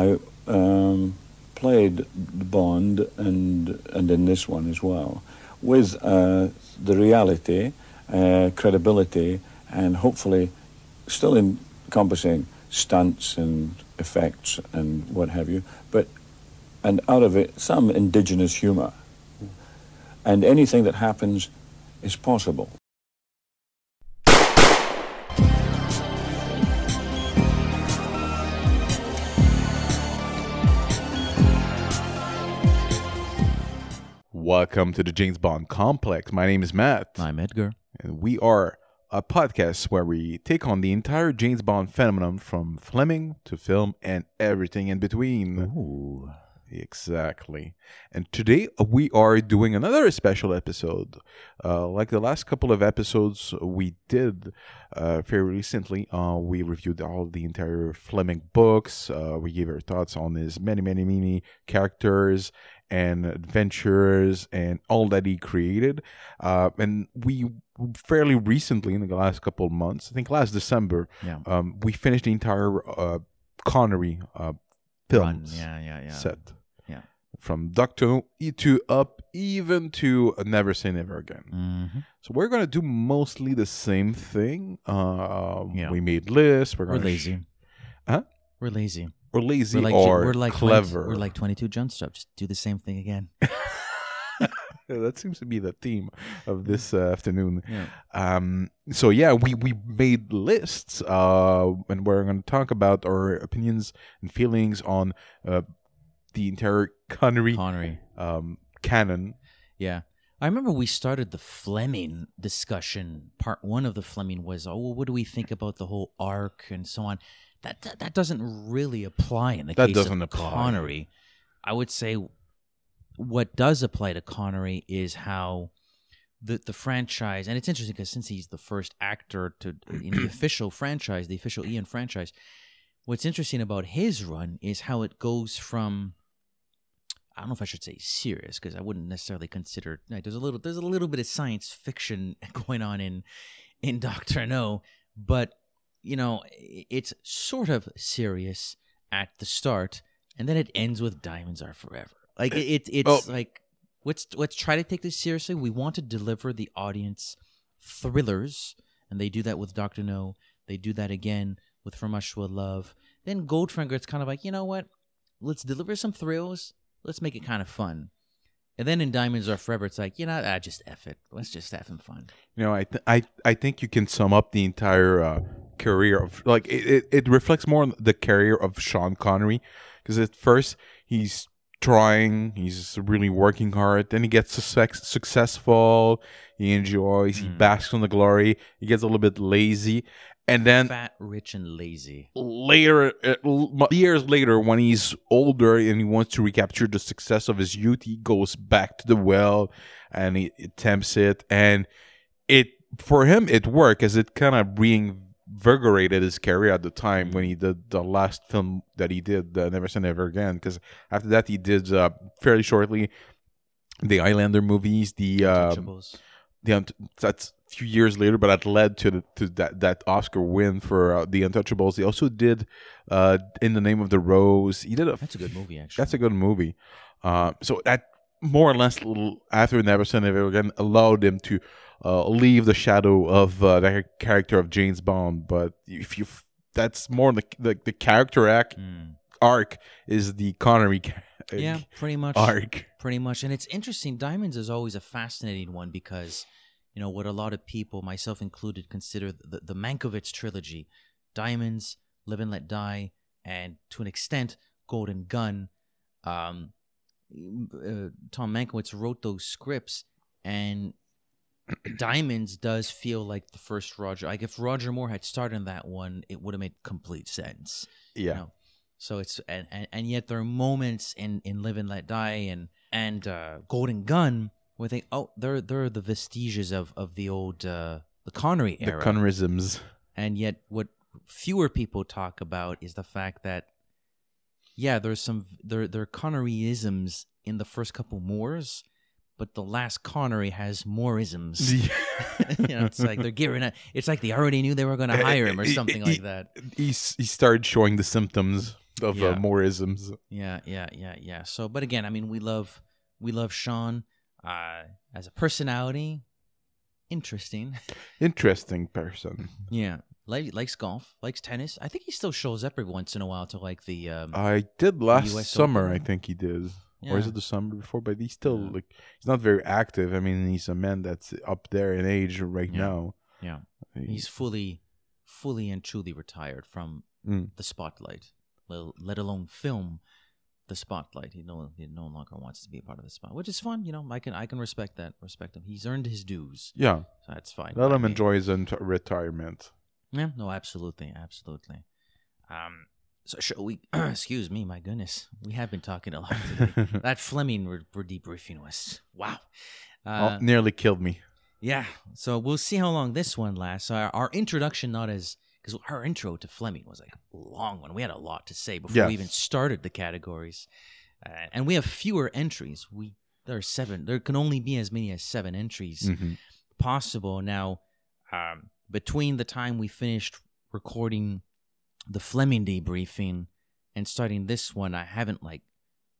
I um, played Bond and and in this one as well with uh, the reality, uh, credibility, and hopefully still encompassing stunts and effects and what have you, but and out of it some indigenous humor. And anything that happens is possible. Welcome to the James Bond Complex. My name is Matt. I'm Edgar. And we are a podcast where we take on the entire James Bond phenomenon from Fleming to film and everything in between. Ooh. Exactly. And today uh, we are doing another special episode. Uh, like the last couple of episodes we did uh, very recently, uh, we reviewed all the entire Fleming books. Uh, we gave our thoughts on his many, many, many characters and adventures and all that he created. Uh, and we fairly recently, in the last couple of months, I think last December, Yeah. um, we finished the entire uh, Connery uh, films. Yeah, yeah, yeah. set. Yeah. From Doctor to up even to Never Say Never Again. hmm So we're gonna do mostly the same thing. Uh, Yeah. We made lists. We're We're lazy. Huh? We're lazy. We're lazy we're like or we're like 20 clever. we're like 22 Jump Stuff. Just do the same thing again. That seems to be the theme of this uh, afternoon. Yeah. Um, so yeah, we we made lists, uh, and we're going to talk about our opinions and feelings on uh, the entire Connery Connery. um, canon. Yeah. I remember we started the Fleming discussion. Part one of the Fleming was, oh, well, what do we think about the whole arc and so on? That that, that doesn't really apply in the That case doesn't of apply. Connery. I would say what does apply to Connery is how the the franchise, and it's interesting because since he's the first actor to in the official franchise, the official Ian franchise, what's interesting about his run is how it goes from I don't know if I should say serious because I wouldn't necessarily consider like, there's a little there's a little bit of science fiction going on in in Doctor No, but you know it's sort of serious at the start, and then it ends with Diamonds Are Forever. Like it, it it's Oh. like let's let's try to take this seriously. We want to deliver the audience thrillers, and they do that with Doctor No. They do that again with From with Love. Then Goldfinger, it's kind of like you know what? Let's deliver some thrills. Let's make it kind of fun. And then in Diamonds Are Forever, it's like you know, ah, just f it. Let's just have some fun. You know, I th- I I think you can sum up the entire uh, career of like it, it, it reflects more on the career of Sean Connery because at first he's trying, he's really working hard, then he gets success- successful, he enjoys, he Mm. basks on the glory, he gets a little bit lazy, and then Fat, rich, and lazy. later uh, years later when he's older and he wants to recapture the success of his youth he goes back to the well and he attempts it and it for him it worked as it kind of reinvigorated his career at the time when he did the last film that he did uh, never say never again because after that he did uh, fairly shortly the Highlander movies the um, Untouchables. the Unt- that's a few years later, but that led to the, to that that Oscar win for uh, the Untouchables. He also did uh, in the name of the rose. He did a That's a good movie, actually. That's a good movie. Uh, so that more or less little after Never Say Never Again allowed him to uh, leave the shadow of uh, the character of James Bond. But if you, that's more the the, the character act Mm. arc is the Connery Yeah, pretty much. arc. pretty much and it's interesting diamonds is always a fascinating one because you know what a lot of people myself included consider the, the mankiewicz trilogy diamonds live and let die and to an extent golden gun um, uh, tom mankiewicz wrote those scripts and diamonds does feel like the first roger like if roger moore had started in that one it would have made complete sense Yeah. know, so it's and, and and yet there are moments in in Live and Let Die and and uh, Golden Gun where they oh they're they're the vestiges of of the old uh, the Connery era. The. Connerisms. and yet what fewer people talk about is the fact that yeah there's some there there are Conneryisms in the first couple Moors, but the last Connery has more isms. you know, it's like they're gearing up. It's like they already knew they were going to hire him or something like that. He he started showing the symptoms. of Yeah. uh, more isms. Yeah, yeah, yeah, yeah. So, but again, I mean, we love we love Sean uh, as a personality. Interesting. Interesting person. yeah, like, likes golf, likes tennis. I think he still shows up every once in a while to like the. Um, I did last US summer. I think he did. Or is it the summer before? But he's still Yeah. like he's not very active. I mean, he's a man that's up there in age right Yeah. now. yeah, he's fully, fully and truly retired from Mm. the spotlight, let, let alone film the spotlight. He no, he no longer wants to be a part of the spot, which is fun. You know, I can I can respect that. Respect him. He's earned his dues, yeah. so that's fine. Let him me. enjoy his ent- retirement. Yeah, no, absolutely, absolutely. Um, so shall we? excuse me, my goodness, we have been talking a lot today. that Fleming we're, we're debriefing was wow. Uh, oh, nearly killed me. yeah, so we'll see how long this one lasts. Our, our introduction, not as because our intro to Fleming was like a long one. We had a lot to say before we even started the categories, uh, and we have fewer entries. We there are seven. There can only be as many as seven entries Mhm. possible. Now, um, between the time we finished recording the Fleming debriefing and starting this one, I haven't like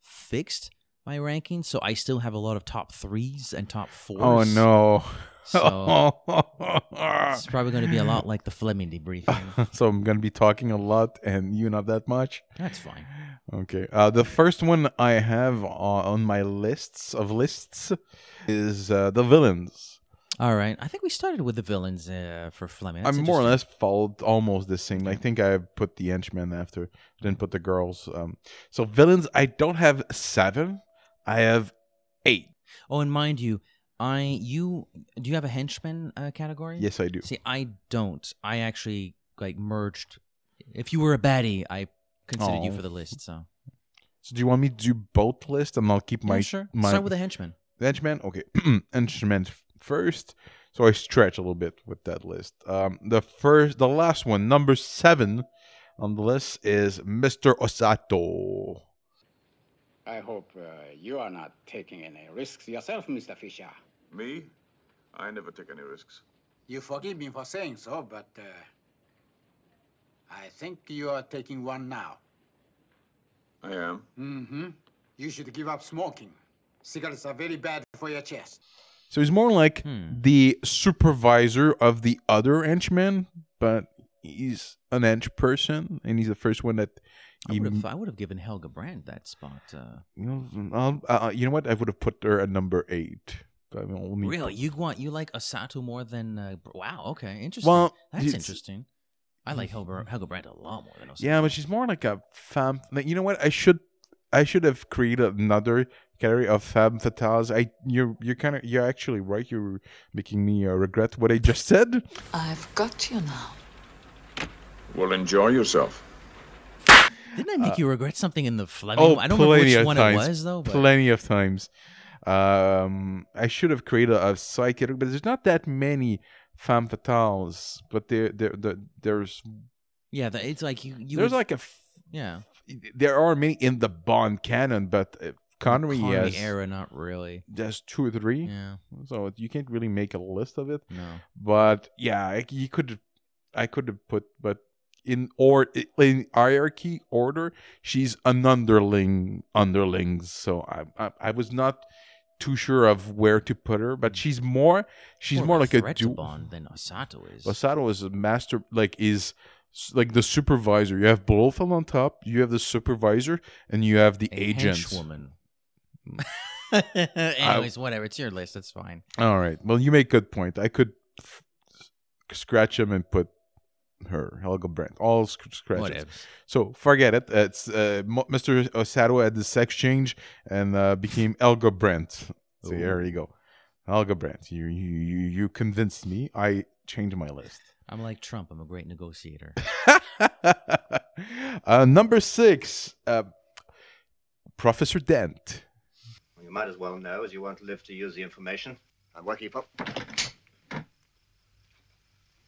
fixed my ranking, so I still have a lot of top threes and top fours. Oh no. So it's probably going to be a lot like the Fleming debriefing. so I'm gonna be talking a lot, and you not that much. That's fine. Okay. Uh, the first one I have on, on my lists of lists is uh, the villains. All right, I think we started with the villains uh, for Fleming. I That's more or less followed almost the same. I think I put the henchmen after, didn't put the girls. Um, so villains, I don't have seven. I have eight. Oh, and mind you, I you do you have a henchman uh, category? Yes, I do. See, I don't. I actually like merged. If you were a baddie, I considered you Oh. for the list. So So do you want me to do both lists, and I'll keep yeah, my sure. my Start with a henchman. The henchman. Okay, henchman first. So I stretch a little bit with that list. Um, the first, the last one, number seven on the list is Mr. Osato. I hope uh, you are not taking any risks yourself, Mr. Fisher. Me? I never take any risks. You forgive me for saying so, but uh, I think you are taking one now. I am. Mm-hmm. You should give up smoking. Cigarettes are very bad for your chest. So he's more like Hmm. the supervisor of the other henchmen, but he's an hench person, and he's the first one that. I would have. I would have given Helga Brandt that spot. Uh, you know, uh, you know what? I would have put her at number eight. I only really, you want you like Osato more than? Uh, wow. Okay. Interesting. Well, That's interesting. I like Helga Helga Brandt a lot more than Osato. Yeah, but she's more like a femme. Like, you know what? I should, I should have created another category of femme fatales. I, you're, you're kind of, you're actually right. You're making me uh, regret what I just said. I've got you now. Well, enjoy yourself. Didn't I make you regret something in the Fleming? Oh, I don't remember plenty which of one times. it was though. But Plenty of times. Um, I should have created a side category, but there's not that many femme fatales. But there, there, there there's, yeah, the, it's like you. you there's would- like a, f- yeah. There are many in the Bond canon, but uh, Connery, Connery has, era, not really. there's two or three. Yeah. So you can't really make a list of it. No. but yeah, I, you could, I could have put, but in or in hierarchy order, she's an underling, underlings. So I, I, I was not too sure of where to put her, but she's more, she's more, of like a threat du- Bond than Osato is. Osato is a master, like is like the supervisor. You have Blofeld on top, you have the supervisor, and you have the a agents. henchwoman. Anyways, whatever. It's your list. It's fine. All right. Well, you make good point. I could f- scratch him and put her, Helga Brandt. All sc- scratches. Whatever. So forget it. It's uh, Mr. Osato had the sex change and uh, became Helga Brandt. So there you go. Helga Brandt. You, you you you convinced me. I changed my list. I'm like Trump. I'm a great negotiator. uh, number six, uh, Professor Dent. Well, you might as well know, as you won't live to use the information. I'm working for.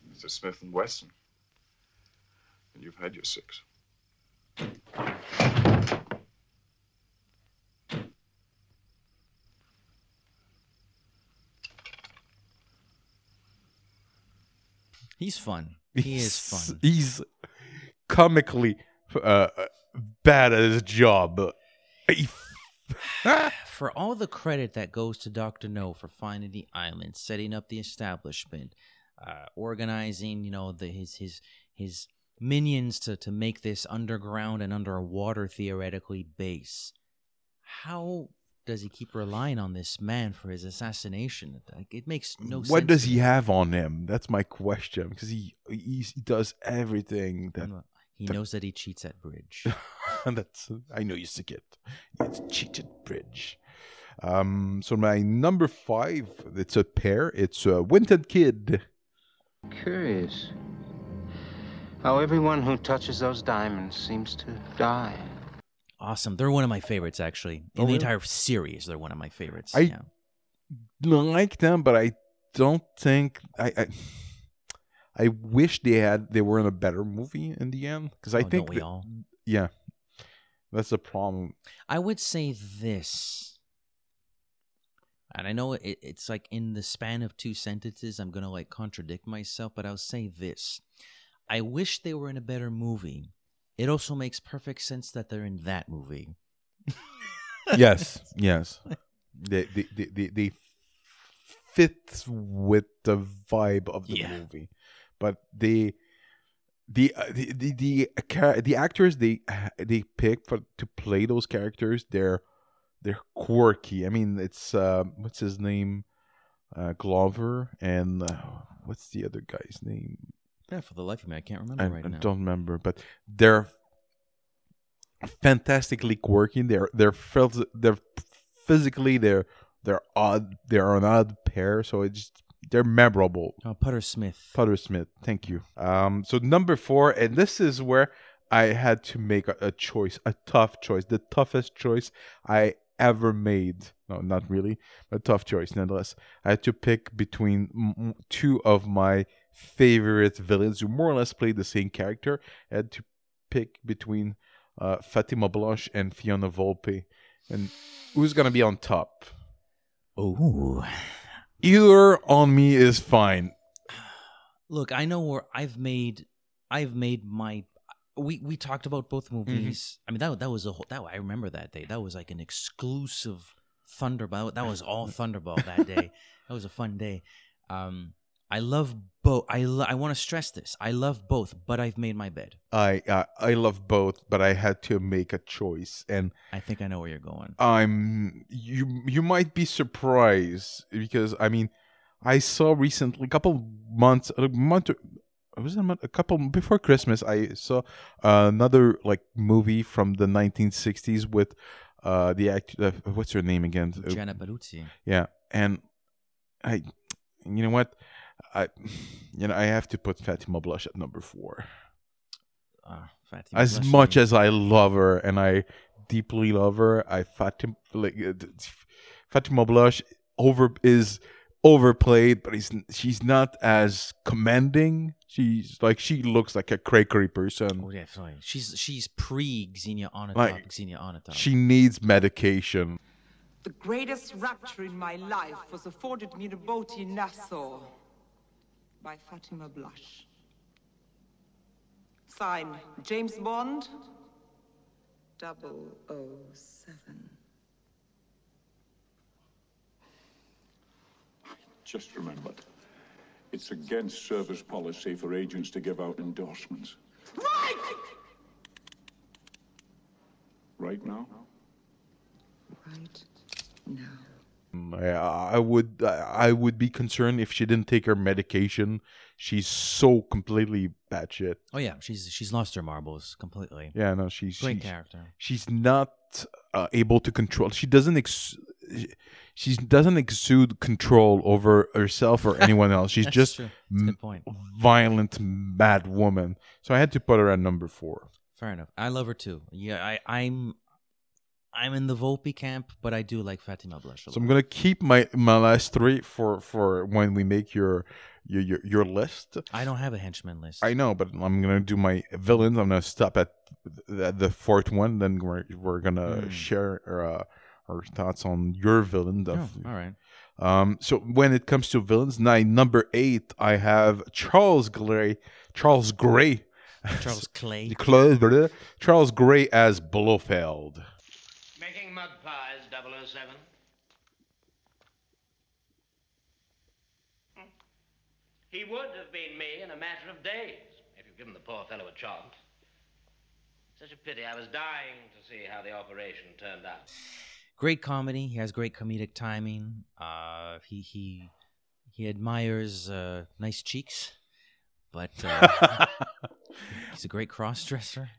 Mr. Smith and Wesson. And you've had your six. He's fun. He is fun. He's comically uh, bad at his job. For all the credit that goes to Doctor No for finding the island, setting up the establishment, uh, organizing, you know, the his his his minions to to make this underground and underwater theoretically base. How does he keep relying on this man for his assassination? Like, it makes no sense. what does he me. have on him? That's my question. Because he, he he does everything that He knows that he cheats at bridge. That's I know you sick it. It's cheated bridge. Um, so my number five, it's a pair. It's a Wint and Kidd. Curious. How everyone who touches those diamonds seems to die. Awesome. They're one of my favorites, actually. In Oh, the really? entire series, they're one of my favorites. I- yeah. Like them, but I don't think I. I I wish they had they were in a better movie in the end because I Oh, don't think we that- all? yeah, that's the problem. I would say this, and I know it, it's like in the span of two sentences, I'm gonna like contradict myself, but I'll say this: I wish they were in a better movie. It also makes perfect sense that they're in that movie. yes, yes, they they they they, they fit with the vibe of the Yeah. movie, but they. The, uh, the the the char- the actors they they pick for to play those characters they're they're quirky. I mean, it's uh, what's his name, uh, Glover, and uh, what's the other guy's name? Yeah, for the life of me, I can't remember I, right I now. don't remember, but they're fantastically quirky. They're they're phys- they're physically they're they're odd. They're an odd pair, so it's they're memorable. Oh, Putter Smith. Putter Smith, thank you. Um, so number four, and this is where I had to make a, a choice, a tough choice, the toughest choice I ever made. No, not really, a tough choice nonetheless. I had to pick between two of my favorite villains who more or less played the same character. I had to pick between uh, Fatima Blush and Fiona Volpe, and who's gonna be on top? Oh, Either on me is fine. look, I know where I've made, I've made my. We we talked about both movies. I mean that that was a whole. That I remember that day. That was like an exclusive Thunderball. That was all Thunderball that day. That was a fun day. Um, I love both. I lo- I want to stress this. I love both, but I've made my bed. I uh, I love both, but I had to make a choice, and I think I know where you're going. I'm you you might be surprised because I mean I saw recently a couple months a month was it a, month, a couple before Christmas I saw another like movie from the 1960s with uh the act uh, what's her name again Gianna Paluzzi. yeah and I you know what I you know I have to put Fatima Blush at number 4 Uh, Fatima as Blush, much as I love her and I deeply love her, I Fatima like uh, Fatima Blush over is overplayed, but he's she's not as commanding. She's like she looks like a crakery person. Oh yeah, sorry. She's she's pre Xenia Onatop. Like, Xenia Onatop. She needs medication. The greatest rapture in my life was afforded me in a boat in Nassau by Fatima Blush. Sign James Bond, 007. Just remember, it's against service policy for agents to give out endorsements. Right! Right now? Right now. I, I would I would be concerned if she didn't take her medication. She's so completely batshit. oh yeah, she's she's lost her marbles completely. Yeah, no, she's Great she's- character. She's not uh, able to control. She doesn't. Ex- she doesn't exude control over herself or anyone else. She's just true. That's a good m- point. violent, mad woman. So I had to put her at number four. Fair enough. I love her too. Yeah, I I'm I'm in the Volpe camp, but I do like Fatima Blush. So I'm gonna keep my my last three for for when we make your your your, your list. I don't have a henchman list. I know, but I'm gonna do my villains. I'm gonna stop at the, the fourth one. Then we're we're gonna Hmm. share our, uh, our thoughts on your villain. Oh, all right. Um, so when it comes to villains, nine number eight, I have Charles Gray. Charles Gray Charles Clay. Charles Gray as Blofeld. Making mud pies, 007. Hmm. He would have been me in a matter of days if you'd given the poor fellow a chance. Such a pity. I was dying to see how the operation turned out. Great comedy. He has great comedic timing. Uh, he he he admires uh, nice cheeks, but uh, he's a great cross dresser.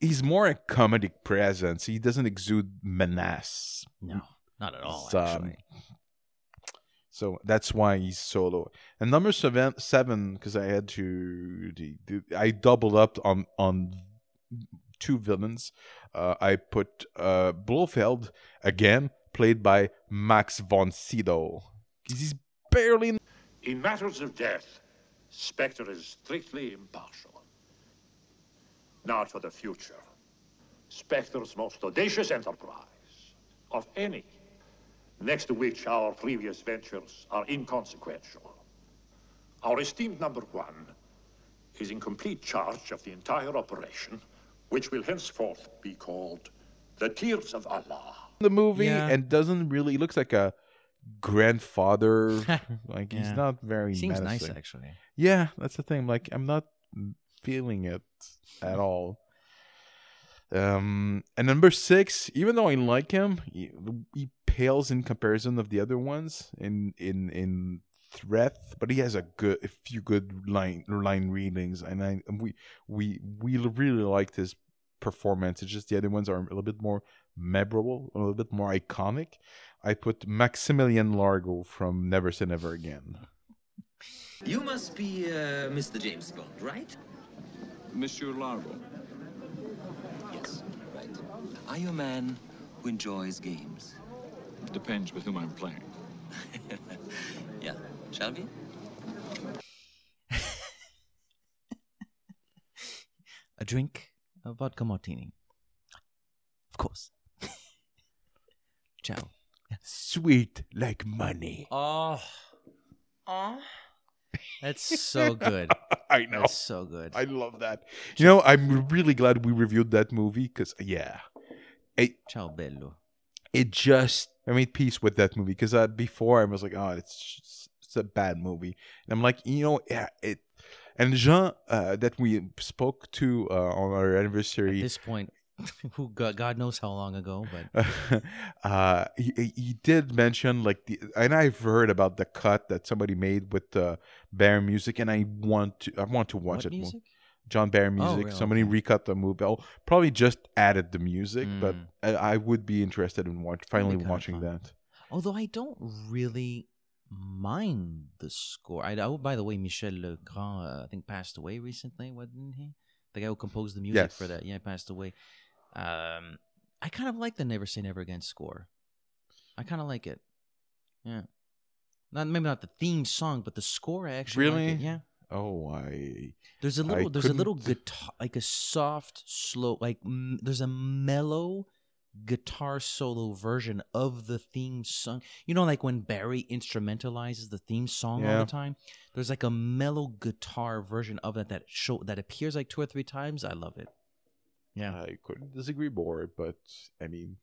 He's more a comedic presence. He doesn't exude menace. No, not at all. It's, um, Actually, So that's why he's solo. And number seven, seven, because I had to, the- the- I doubled up on on two villains. Uh, I put uh, Blofeld again, played by Max von Sydow. He's barely. In- In matters of death, Spectre is strictly impartial. Now for the future. Spectre's most audacious enterprise of any, next to which our previous ventures are inconsequential. Our esteemed number one is in complete charge of the entire operation, which will henceforth be called the Tears of Allah. the movie Yeah. and doesn't really he looks like a grandfather like he's not very seems nice actually. Yeah, that's the thing. Like I'm not feeling it at all. Um, and number six, even though I like him, he, he pales in comparison of the other ones in in in threat, but he has a good a few good line line readings, and I and we we we really liked his performance. It's just the other ones are a little bit more memorable, a little bit more iconic. I put Maximilian Largo from Never Say Never Again. You must be uh, Mr. James Bond, right? Monsieur Largo. Yes, right. Are you a man who enjoys games? Depends with whom I'm playing. Yeah. Shall we? A drink, a vodka martini. Of course. Ciao. Sweet like money. Oh, oh, that's so good. I know. That's so good. I love that. You know, I'm really glad we reviewed that movie because, yeah, it Ciao bello. it just I made peace with that movie because uh, before I was like, oh, it's just, it's a bad movie, and I'm like, you know, yeah, it. And Jean, uh, that we spoke to uh, on our anniversary. At this point, who God, knows how long ago, but uh, he, he did mention like the, and I've heard about the cut that somebody made with the Bear music, and I want to, I want to watch what it. more. music? John Barry music. really? Somebody Okay. recut the movie. I'll probably just added the music, but Mm. I, I would be interested in watch, finally watching that. Although I don't really mind the score. I, oh, by the way, Michel Legrand, uh, I think, passed away recently, wasn't he? The guy who composed the music for that. Yeah, he passed away. Um, I kind of like the Never Say Never Again score. I kind of like it. Yeah. Not maybe not the theme song, but the score. I actually like Really? it. Yeah. Oh, I There's a little. There's a little guitar, like a soft, slow, like mm, there's a mellow guitar solo version of the theme song. You know, like when Barry instrumentalizes the theme song all the time. There's like a mellow guitar version of that that show that appears like two or three times. I love it. Yeah. I couldn't disagree more, but I mean,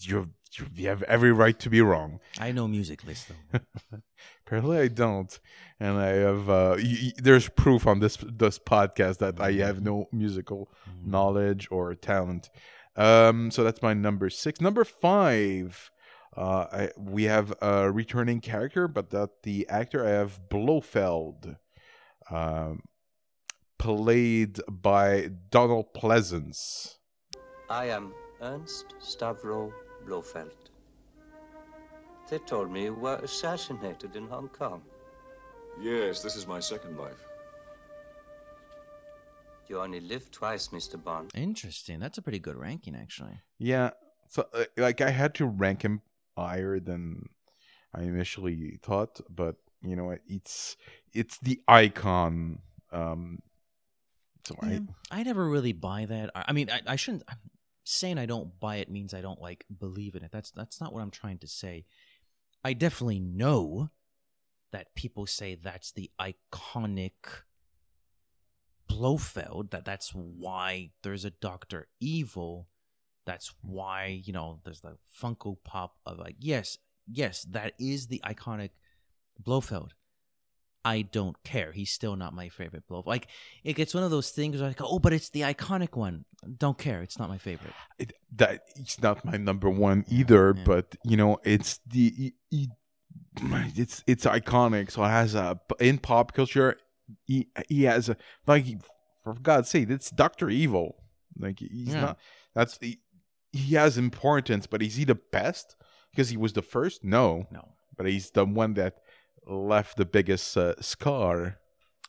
you you have every right to be wrong. I know music list though. Apparently, I don't, and I have. Uh, y- y- there's proof on this this podcast that I have no musical knowledge or talent. Um, so that's my number six. Number five, uh, I, we have a returning character, but that the actor I have Blofeld, um, played by Donald Pleasence. I am Ernst Stavro Blofeld. They told me you were assassinated in Hong Kong. Yes, this is my second life. You only live twice, Mr. Bond. Interesting. That's a pretty good ranking, actually. Yeah. So uh, like I had to rank him higher than I initially thought, but you know what? It's it's the icon. Um so Yeah, I I never really buy that. I, I mean, I, I shouldn't. I'm saying I don't buy it means I don't like believe in it. That's that's not what I'm trying to say. I definitely know that people say that's the iconic Blofeld. That that's why there's a Doctor Evil. That's why you know there's the Funko Pop of like yes, yes, that is the iconic Blofeld. I don't care. He's still not my favorite Blofeld. Like it gets one of those things where I go, oh, but it's the iconic one. Don't care. It's not my favorite. It, that it's not my number one either, Yeah. but you know, it's the e- it's it's iconic. So it has a in pop culture. He, he has a like for God's sake, it's Doctor Evil. Like he's Yeah. not. That's he, he has importance, but is he the best? Because he was the first. No, No. but he's the one that left the biggest uh, scar.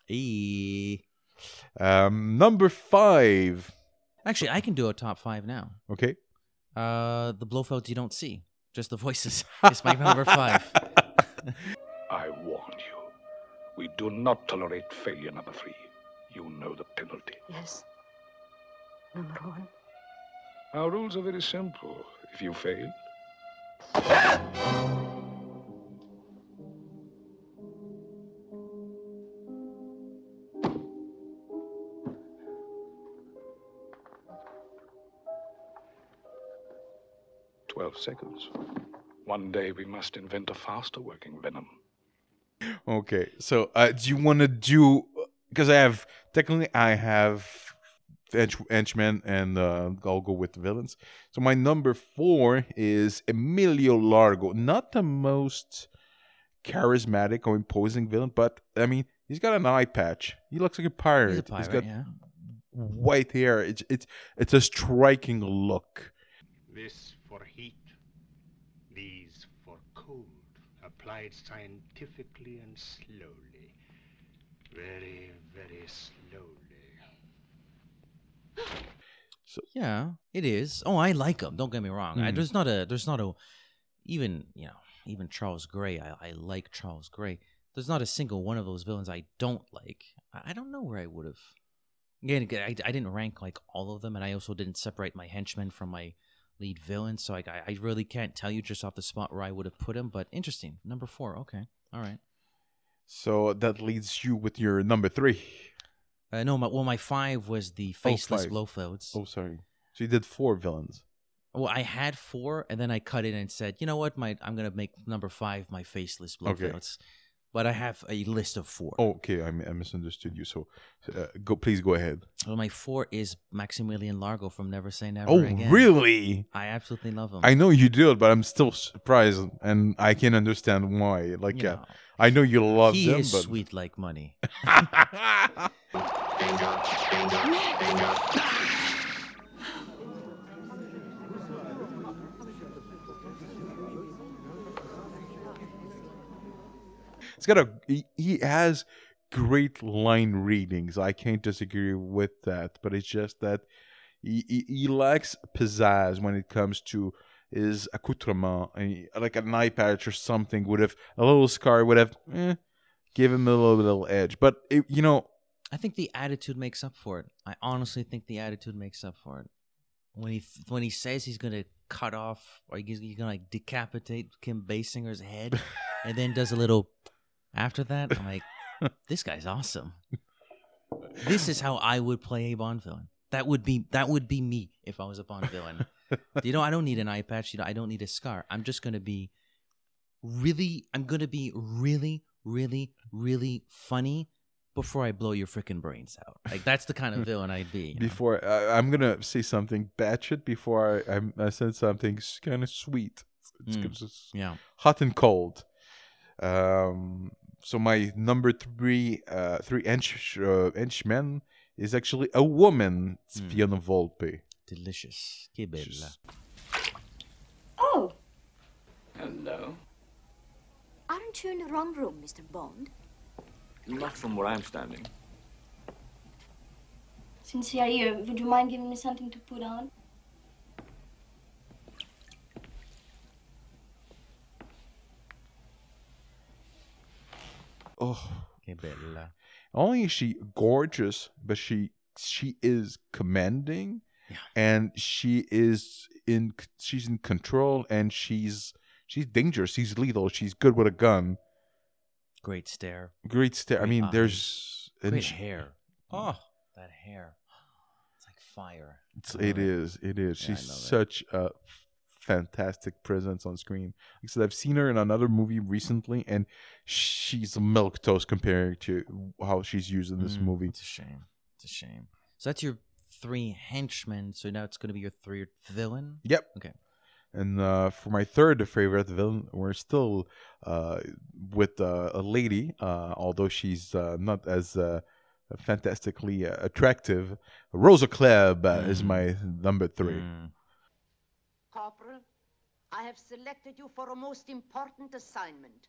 E. Um, number five. Actually, I can do a top five now. Okay. Uh, the Blofelds you don't see, just the voices. it's my number five. I warn you. We do not tolerate failure, number three. You know the penalty. Yes. Number one. Our rules are very simple. If you fail, twelve seconds. One day we must invent a faster working venom. Okay, so uh, do you want to do? Because I have technically I have hench- henchmen, and uh, I'll go with the villains. So my number four is Emilio Largo. Not the most charismatic or imposing villain, but I mean he's got an eye patch. He looks like a pirate. He's a pirate, got yeah. white hair. It's it's it's a striking look. This for heat, these for cold, applied scientifically and slowly. Very, very slowly. So Yeah, it is. Oh, I like him. Don't get me wrong. I, Mhm. there's not a. There's not a. Even you know, even Charles Gray. I, I like Charles Gray. There's not a single one of those villains I don't like. I, I don't know where I would have. Again, again, I, I didn't rank like all of them, and I also didn't separate my henchmen from my lead villain. So I, I really can't tell you just off the spot where I would have put him. But interesting. Number four. Okay. All right. So that leads you with your number three. Uh, no, my, well, my five was the faceless five. Blofelds. Oh, sorry. So you did four villains. Well, I had four, and then I cut it and said, you know what, my I'm gonna make number five my faceless Okay. Blofelds. But I have a list of four. Oh, okay. I, I misunderstood you. So, uh, go. Please go ahead. Well, my four is Maximilian Largo from Never Say Never Oh, Again. really? I absolutely love him. I know you do it, but I'm still surprised, and I can understand why. Like, You yeah, know, I know you love he them, is but sweet like money. It's got a he, he has great line readings. I can't disagree with that, but it's just that he, he, he lacks pizzazz when it comes to his accoutrement. Like an eye patch or something would have a little scar would have eh, give him a little little edge. But it, you know, I think the attitude makes up for it. I honestly think the attitude makes up for it. When he when he says he's gonna cut off or he's, he's gonna like decapitate Kim Basinger's head, and then does a little after that, I'm like, this guy's awesome. This is how I would play a Bond villain. That would be that would be me if I was a Bond villain. you know, I don't need an eye patch. You know, I don't need a scar. I'm just gonna be really. I'm gonna be really, really, really funny before I blow your freaking brains out. Like that's the kind of villain I'd be. know? before uh, I'm gonna say something batshit before I, I, I said something kind of sweet. It's Mm, just yeah. hot and cold. Um, so my number three, uh, three inch uh, henchman is actually a woman. It's Mm. Fiona Volpe. Delicious. Que bella. Oh, Hello. aren't you in the wrong room, Mr. Bond? Not from where I'm standing. Since you're here, would you mind giving me something to put on? Oh, Que bella. only is she gorgeous, but she she is commanding, and she is in she's in control, and she's she's dangerous. She's lethal. She's good with a gun. Great stare. Great stare. I mean, eyes. there's great she- hair. Oh, that hair. It's like fire. It's, it is. It is. Yeah, She's love it. such a fantastic presence on screen. Like I said, I've seen her in another movie recently, and she's a milk toast compared to how she's used in this Mm, movie. It's a shame. It's a shame. So that's your three henchmen. So now it's going to be your three villain. Yep. Okay. And uh, for my third favorite villain, we're still uh, with uh, a lady, uh, although she's uh, not as uh, fantastically uh, attractive. Rosa Klebb uh, is Mm. my number three. Corporal, I have selected you for a most important assignment.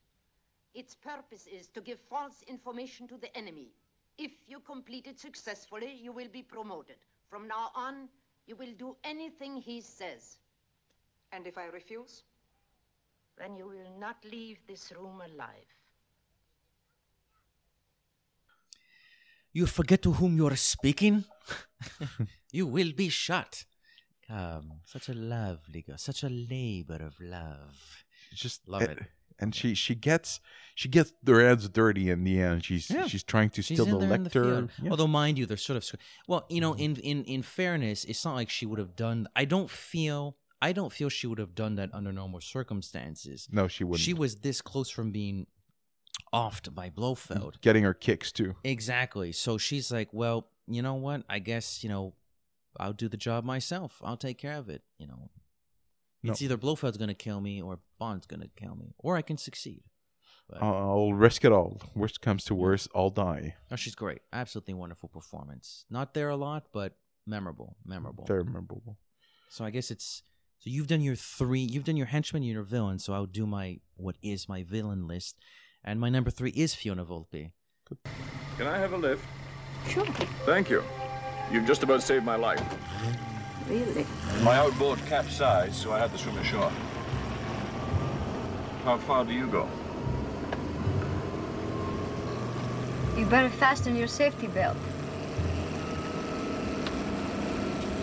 Its purpose is to give false information to the enemy. If you complete it successfully, you will be promoted. From now on, you will do anything he says. And if I refuse? Then you will not leave this room alive. You forget to whom you are speaking? you will be shot. Such a lovely girl, such a labor of love. Just love and, it. And she she gets she gets their hands dirty in the end. She's Yeah. she's trying to She's steal the in the Yeah. Mm-hmm. Although, mind you, they're sort of well, you know, in in in fairness, it's not like she would have done. I don't feel. I don't feel she would have done that under normal circumstances. No, she wouldn't. She was this close from being offed by Blofeld. Getting her kicks too. Exactly. So she's like, well, you know what? I guess you know, I'll do the job myself. I'll take care of it. You know, No. it's either Blofeld's gonna kill me or Bond's gonna kill me, or I can succeed. But I'll risk it all. Worst comes to worst, I'll die. oh, she's great. Absolutely wonderful performance. Not there a lot, but memorable. Memorable. Very memorable. So I guess it's so you've done your three, you've done your henchman, and your villain. So I'll do my what is my villain list, and my number three is Fiona Volpe. Can I have a lift? Sure. Thank you. You've just about saved my life. Really? My outboard capsized, so I had to swim ashore. How far do you go? You better fasten your safety belt.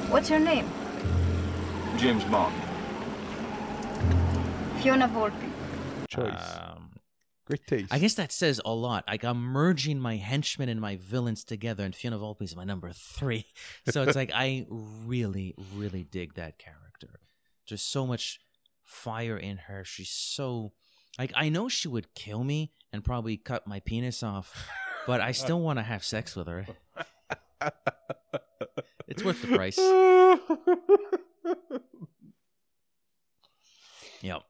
What's your name? James Bond. Fiona Volpe. Choice. Um, Great taste. I guess that says a lot. Like I'm merging my henchmen and my villains together, and Fiona Volpe is my number three. So it's like I really, really dig that character. Just so much fire in her. She's so like I know she would kill me and probably cut my penis off, but I still want to have sex with her. It's worth the price. Yep.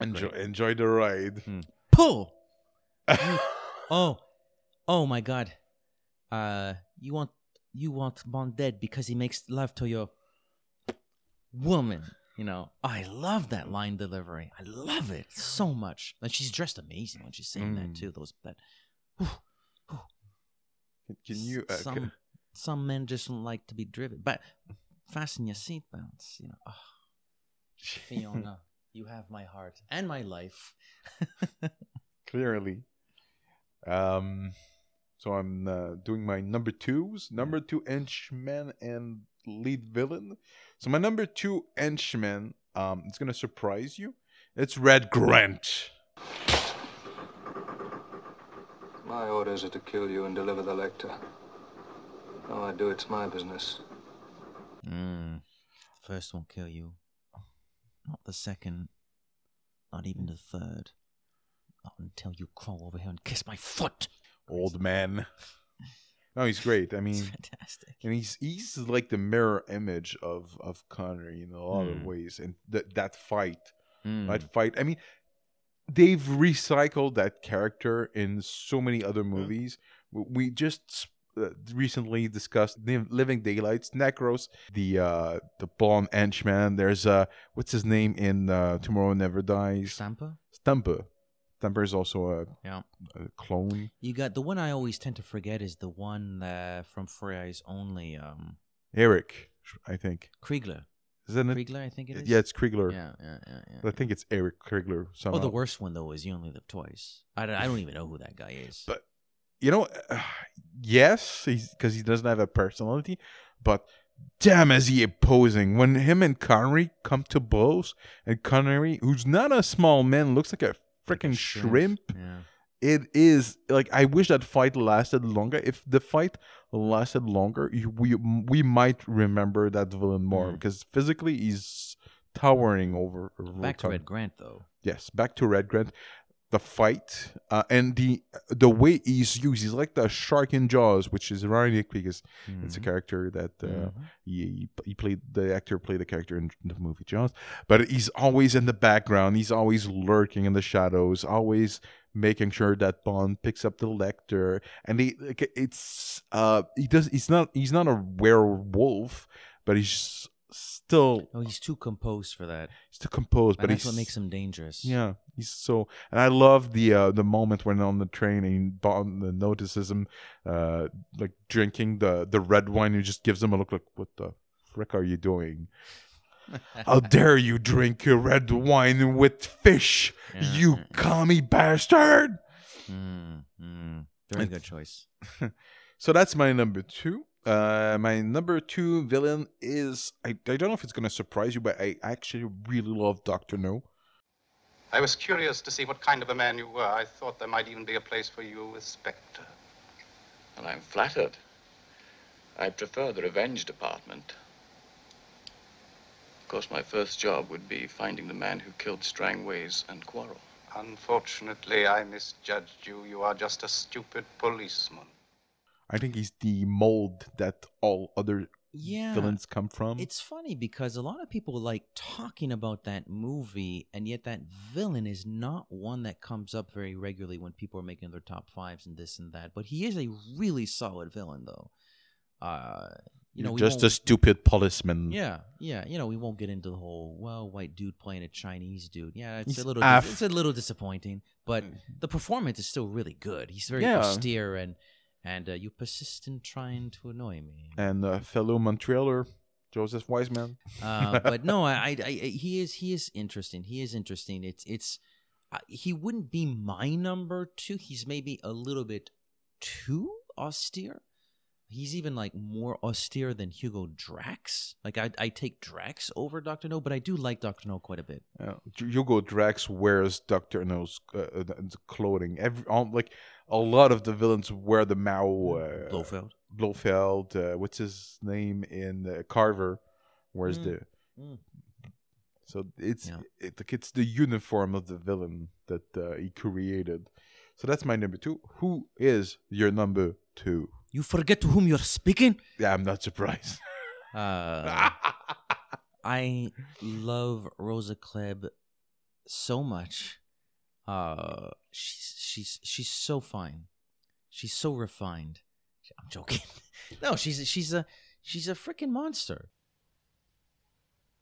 enjoy enjoy the ride. Hmm. Pull. You- oh, oh my God. Uh, you want you want Bond dead because he makes love to your woman. You know, I love that line delivery. I love it so much. And she's dressed amazing when she's saying that Mm. too. Those that Can, can you uh, some can- some men just don't like to be driven, but fasten your seatbelts. You know, oh, Fiona, you have my heart and my life. clearly. Um, so I'm uh, doing my number twos. Number two henchman and lead villain. So my number two henchman, um, it's gonna surprise you. It's Red Grant. My orders are to kill you and deliver the Lektor. How I do it's my business. Mm. First won't kill you. Not the second. Not even the third. Not until you crawl over here and kiss my foot. Old man. No, he's great. I mean, fantastic. And he's he's like the mirror image of of Connery in a lot of Mm. ways. And that that fight, Mm. that fight. I mean, they've recycled that character in so many other movies. W- We just uh, recently discussed Liv- Living Daylights, Necros, the uh the Bond henchman. There's uh what's his name in uh, Tomorrow Never Dies? Stamper? Stamper. Stamper is also a, Yeah. a clone. You got the one I always tend to forget is the one uh, from Free Eyes Only. Um, Eric, I think. Kriegler. Isn't it? Kriegler, I think it is. Yeah, it's Kriegler. Yeah, yeah, yeah, yeah. I think it's Eric Kriegler. Somehow. Oh, the worst one though is You Only Live Twice. I don't, I don't even know who that guy is. But you know, uh, yes, because he doesn't have a personality, but damn, is he opposing when him and Connery come to blows, and Connery, who's not a small man, looks like a freaking shrimp. Yeah. it is like I wish that fight lasted longer. If the fight lasted longer, you, we we might remember that villain more Mm. because physically he's towering over. over Back to Red Grant though. Yes, back to Red Grant. The fight uh, and the the way he's used, he's like the shark in Jaws, which is ironic because it's a Mhm. character that uh, Mhm. he, he played. The actor played the character in the movie Jaws, but he's always in the background. He's always lurking in the shadows, always making sure that Bond picks up the Lektor. And he, it's uh, he does. He's not. He's not a werewolf, but he's still. Oh, he's too composed for that. He's too composed, And but that's he's what makes him dangerous. yeah, he's so, and I love the uh, the moment when on the train and Bond notices him, uh, like drinking the the red wine. He just gives him a look like, "What the frick are you doing? How dare you drink your red wine with fish, you commie bastard!" Mm, mm. Very good choice. so that's my number two. Uh, my number two villain is I, I don't know if it's gonna surprise you, but I actually really love Doctor No. I was curious to see what kind of a man you were. I thought there might even be a place for you with Spectre. And I'm flattered. I prefer the revenge department. Of course, my first job would be finding the man who killed Strangways and Quarrel. Unfortunately, I misjudged you. You are just a stupid policeman. I think he's the mold that all other Yeah. villains come from. It's funny because a lot of people like talking about that movie, and yet that villain is not one that comes up very regularly when people are making their top fives and this and that. But he is a really solid villain, though. Uh, you know, just a stupid policeman. Yeah, yeah. You know, we won't get into the whole well, white dude playing a Chinese dude. Yeah, it's He's a little, af- it's a little disappointing, but the performance is still really good. He's very Yeah. austere and and uh, you persist in trying to annoy me. And uh, fellow Montrealer, Joseph Wiseman. uh, but no, I, I, I, he is he is interesting. He is interesting. It's it's uh, he wouldn't be my number two. He's maybe a little bit too austere. He's even like more austere than Hugo Drax. Like I I take Drax over Doctor No, but I do like Doctor No quite a bit. Uh, Hugo Drax wears Doctor No's uh, uh, clothing. Every like a lot of the villains wear the Mao. Uh, Blofeld. Blofeld. Uh, what's his name in uh, Carver? Where's Mm. the. Mm. So it's it, like it's the uniform of the villain that uh, he created. So that's my number two. Who is your number two? You forget to whom you're speaking. Yeah, I'm not surprised. Uh, I love Rosa Klebb so much. Uh, she's she's she's so fine. She's so refined. I'm joking. no, she's she's a she's a freaking monster.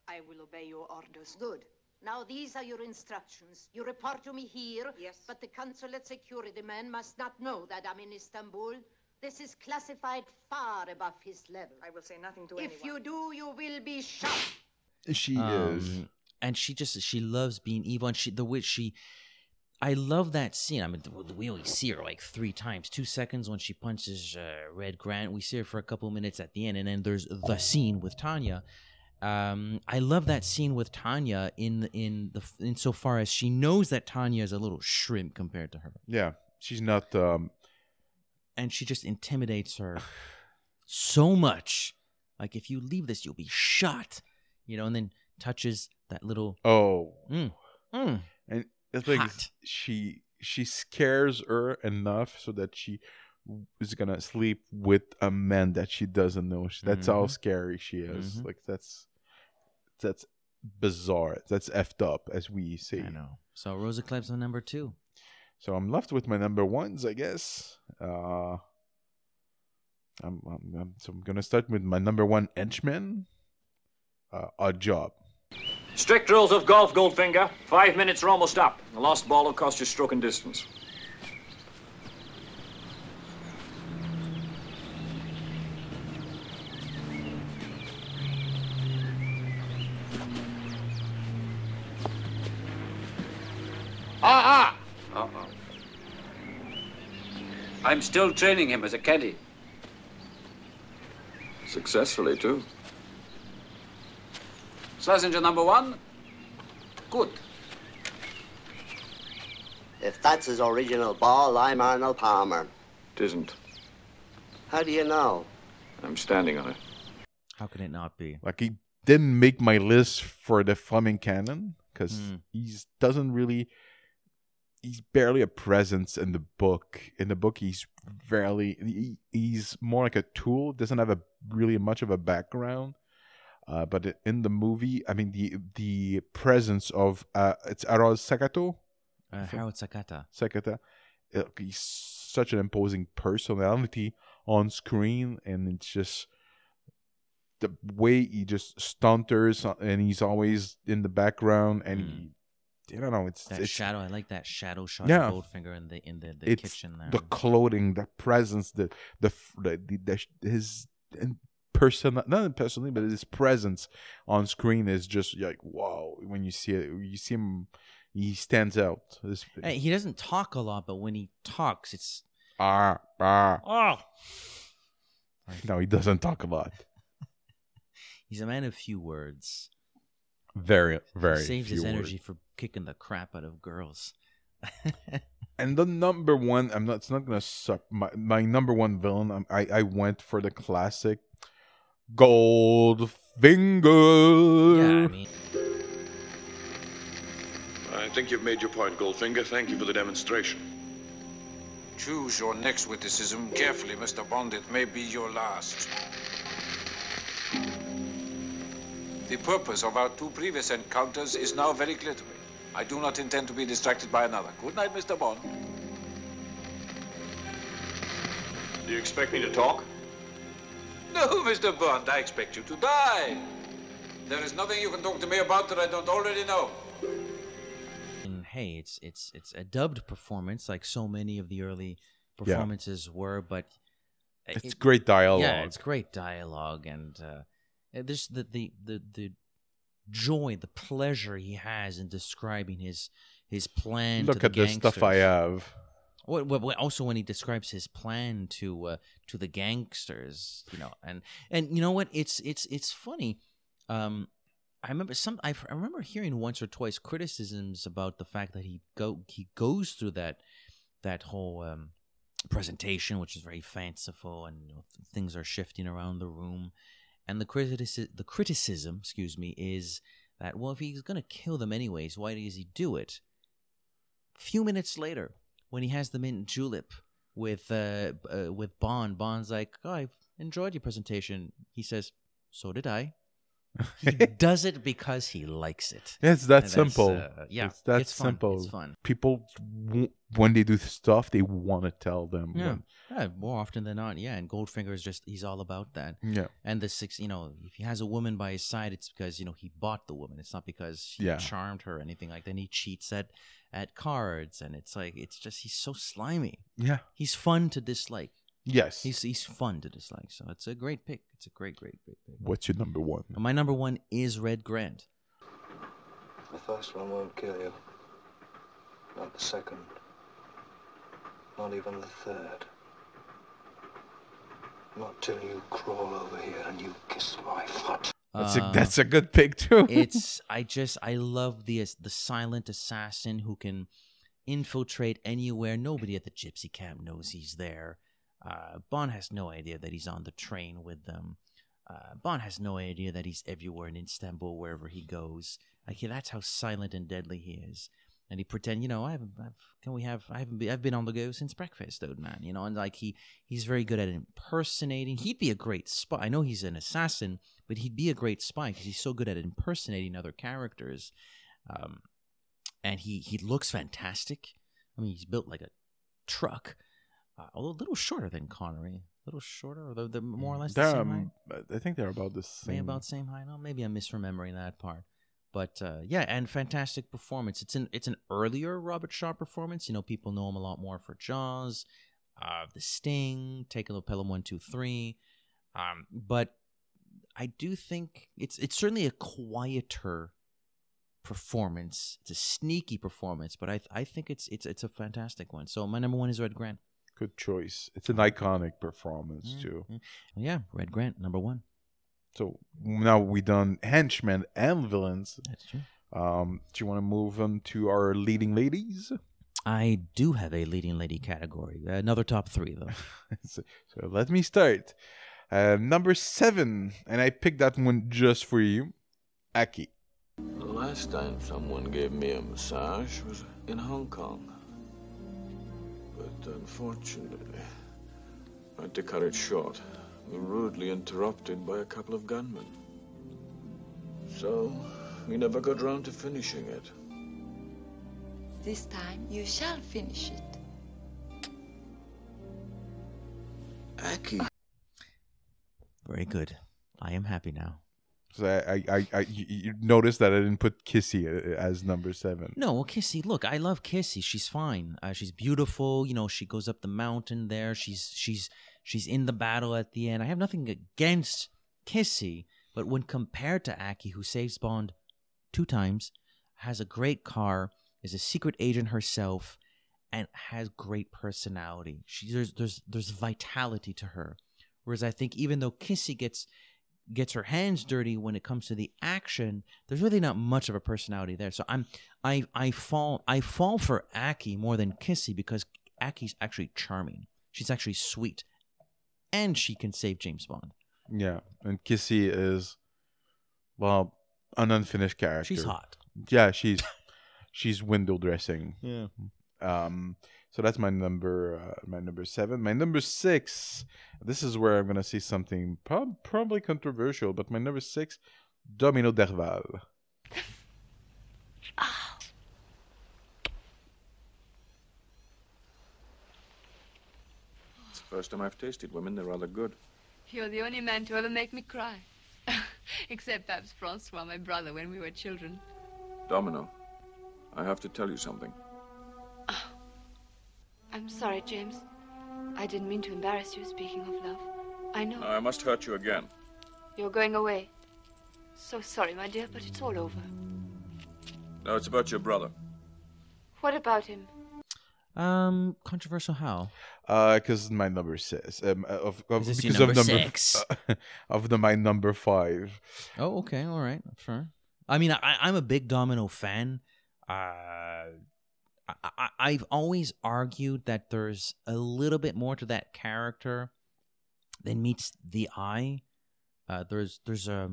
I will obey your orders. Good. Now these are your instructions. You report to me here. Yes. But the consulate security man must not know that I'm in Istanbul. This is classified far above his level. I will say nothing to anyone. if you do, you will be shot. She is. Um, and she just she loves being evil, and she the way she. I love that scene. I mean, we only see her like three times. Two seconds when she punches uh, Red Grant. We see her for a couple minutes at the end, and then there's the scene with Tanya. Um, I love that scene with Tanya in in the insofar as she knows that Tanya is a little shrimp compared to her, Yeah, she's not. Um, and she just intimidates her so much. Like if you leave this, you'll be shot. You know, and then touches that little oh, Mm. Mm. and it's like Hot. she she scares her enough so that she is gonna sleep with a man that she doesn't know. She, that's how Mhm. scary she is. Mhm. Like that's that's bizarre. That's effed up, as we say. I know. So Rosa Klebb's my number two. So I'm left with my number ones, I guess. Uh, I'm, I'm, I'm so I'm gonna start with my number one henchman. Uh, Oddjob. Strict rules of golf, Goldfinger. Five minutes are almost up. The lost ball will cost you stroke and distance. Ah, ah! Uh-oh. I'm still training him as a caddy. Successfully, too. Passenger number one. Good. If that's his original ball, I'm Arnold Palmer. It isn't. How do you know? I'm standing on it. How can it not be? Like he didn't make my list for the Fleming canon because Mm. he's doesn't really. He's barely a presence in the book. In the book, he's barely. He, he's more like a tool. Doesn't have a really much of a background. Uh, but in the movie, I mean the the presence of uh, it's Aroz Sakato. Uh, Harold Sakata. Sakata. Uh, he's such an imposing personality on screen, and it's just the way he just stunters, uh, and he's always in the background, and he, I don't know, it's That it's shadow, I like that shadow shot Yeah. of Goldfinger in the in the, the kitchen there. the clothing, the presence, the the the, the, the his person, not personally, but his presence on screen is just like wow. When you see it, you see him, he stands out. Hey, he doesn't talk a lot, but when he talks, it's ah, ah. oh. No, he doesn't talk a lot. He's a man of few words. Very, very. saves his energy words. for kicking the crap out of girls. And the number one, I'm not. It's not gonna suck. My my number one villain. um, I I went for the classic, Goldfinger. Yeah, I mean, I think you've made your point, Goldfinger. Thank you for the demonstration. Choose your next witticism carefully, Mr. Bond. It may be your last. The purpose of our two previous encounters is now very clear to me. I do not intend to be distracted by another. Good night, Mr. Bond. Do you expect me to talk? No, Mr. Bond, I expect you to die. There is nothing you can talk to me about that I don't already know. and hey, it's it's it's a dubbed performance, like so many of the early performances were. But It's great dialogue. Yeah, it's great dialogue, and uh, and there's the, the the the joy, the pleasure he has in describing his his plan. Look to at the the stuff I gangsters. have. Also when he describes his plan to uh, to the gangsters, you know, and and you know what? It's it's it's funny. Um, I remember some. I, I remember hearing once or twice criticisms about the fact that he go he goes through that that whole um, presentation, which is very fanciful, and you know, things are shifting around the room. And the criticism, the criticism, excuse me, is that well, if he's going to kill them anyways, why does he do it? A few minutes later, when he has the mint julep with uh, uh with Bond, Bond's like, "Oh, I've enjoyed your presentation." He says, "So did I." he does it because he likes it. It's that And simple. uh, yeah, it's that it's fun. simple. It's fun. People, w- when they do stuff, they want to tell them. Yeah. when- yeah, more often than not, yeah. And Goldfinger is just—he's all about that. Yeah. And the six, you know, if he has a woman by his side, it's because you know he bought the woman. It's not because he Yeah. charmed her or anything like that. And he cheats at at cards, and it's like it's just he's so slimy. Yeah. he's fun to dislike. Yes. he's he's fun to dislike. So it's a great pick. It's a great, great, great pick. What's your number one? My number one is Red Grant. The first one won't kill you. Not the second. Not even the third. Not till you crawl over here and you kiss my foot. That's a, Uh, that's a good pick too. it's I just I love the the silent assassin who can infiltrate anywhere. Nobody at the gypsy camp knows he's there. Uh, Bond has no idea that he's on the train with them. Uh, Bond has no idea that he's everywhere in Istanbul, wherever he goes. Like that's how silent and deadly he is. And he pretend, you know, I haven't. I've, can we have? I haven't. Been, I've been on the go since breakfast, old man. You know, and like he, he's very good at impersonating. He'd be a great spy. I know he's an assassin, but he'd be a great spy because he's so good at impersonating other characters. Um, and he he looks fantastic. I mean, he's built like a truck, uh, although a little shorter than Connery. A little shorter, although they're more or less the They're, same um, height. I think they're about the same. Maybe about same height. No, maybe I'm misremembering that part. But uh, yeah, and fantastic performance. It's an it's an earlier Robert Shaw performance. You know, people know him a lot more for Jaws, uh, The Sting, Taking the Pelham One Two Three. Um, but I do think it's it's certainly a quieter performance. It's a sneaky performance, but I I think it's it's it's a fantastic one. So my number one is Red Grant. Good choice. It's an iconic performance Mm, too. Yeah, Red Grant, number one. So now we done henchmen and villains. That's true. Um, do you want to move on to our leading ladies? I do have a leading lady category. Another top three, though. so, so let me start. Uh, number seven, and I picked that one just for you, Aki. The last time someone gave me a massage was in Hong Kong. But unfortunately, I had to cut it short. We were rudely interrupted by a couple of gunmen. So, we never got round to finishing it. This time you shall finish it. Aki. Very good. I am happy now. So I, I, I, you, noticed that I didn't put Kissy uh, as number seven. No, well, Kissy. Look, I love Kissy. She's fine. Uh, she's beautiful. You know, she goes up the mountain there. She's she's she's in the battle at the end. I have nothing against Kissy, but when compared to Aki, who saves Bond two times, has a great car, is a secret agent herself, and has great personality. She there's there's there's vitality to her. Whereas I think even though Kissy gets gets her hands dirty when it comes to the action, there's really not much of a personality there. So I'm I I fall I fall for Aki more than Kissy because Aki's actually charming. She's actually sweet. And she can save James Bond. Yeah, and Kissy is, well, an unfinished character. She's hot. Yeah, she's she's window dressing. Yeah. Um. So that's my number. Uh, my number seven. My number six. This is where I'm gonna see something prob- probably controversial, but my number six, Domino Derval. It's the first time I've tasted women. They're rather good. You're the only man to ever make me cry. Except perhaps Francois, my brother, when we were children. Domino, I have to tell you something. I'm sorry, James. I didn't mean to embarrass you speaking of love. I know. I must hurt you again. You're going away. So sorry, my dear, but it's all over. No, it's about your brother. What about him? Um, controversial how? Uh, because my number six. Um, uh, of, of Is this your because of number number six? of the my number five. Oh, okay, all right, sure. I mean, I, I'm a big Domino fan. Uh, I, I've always argued that there's a little bit more to that character than meets the eye. Uh, there's there's a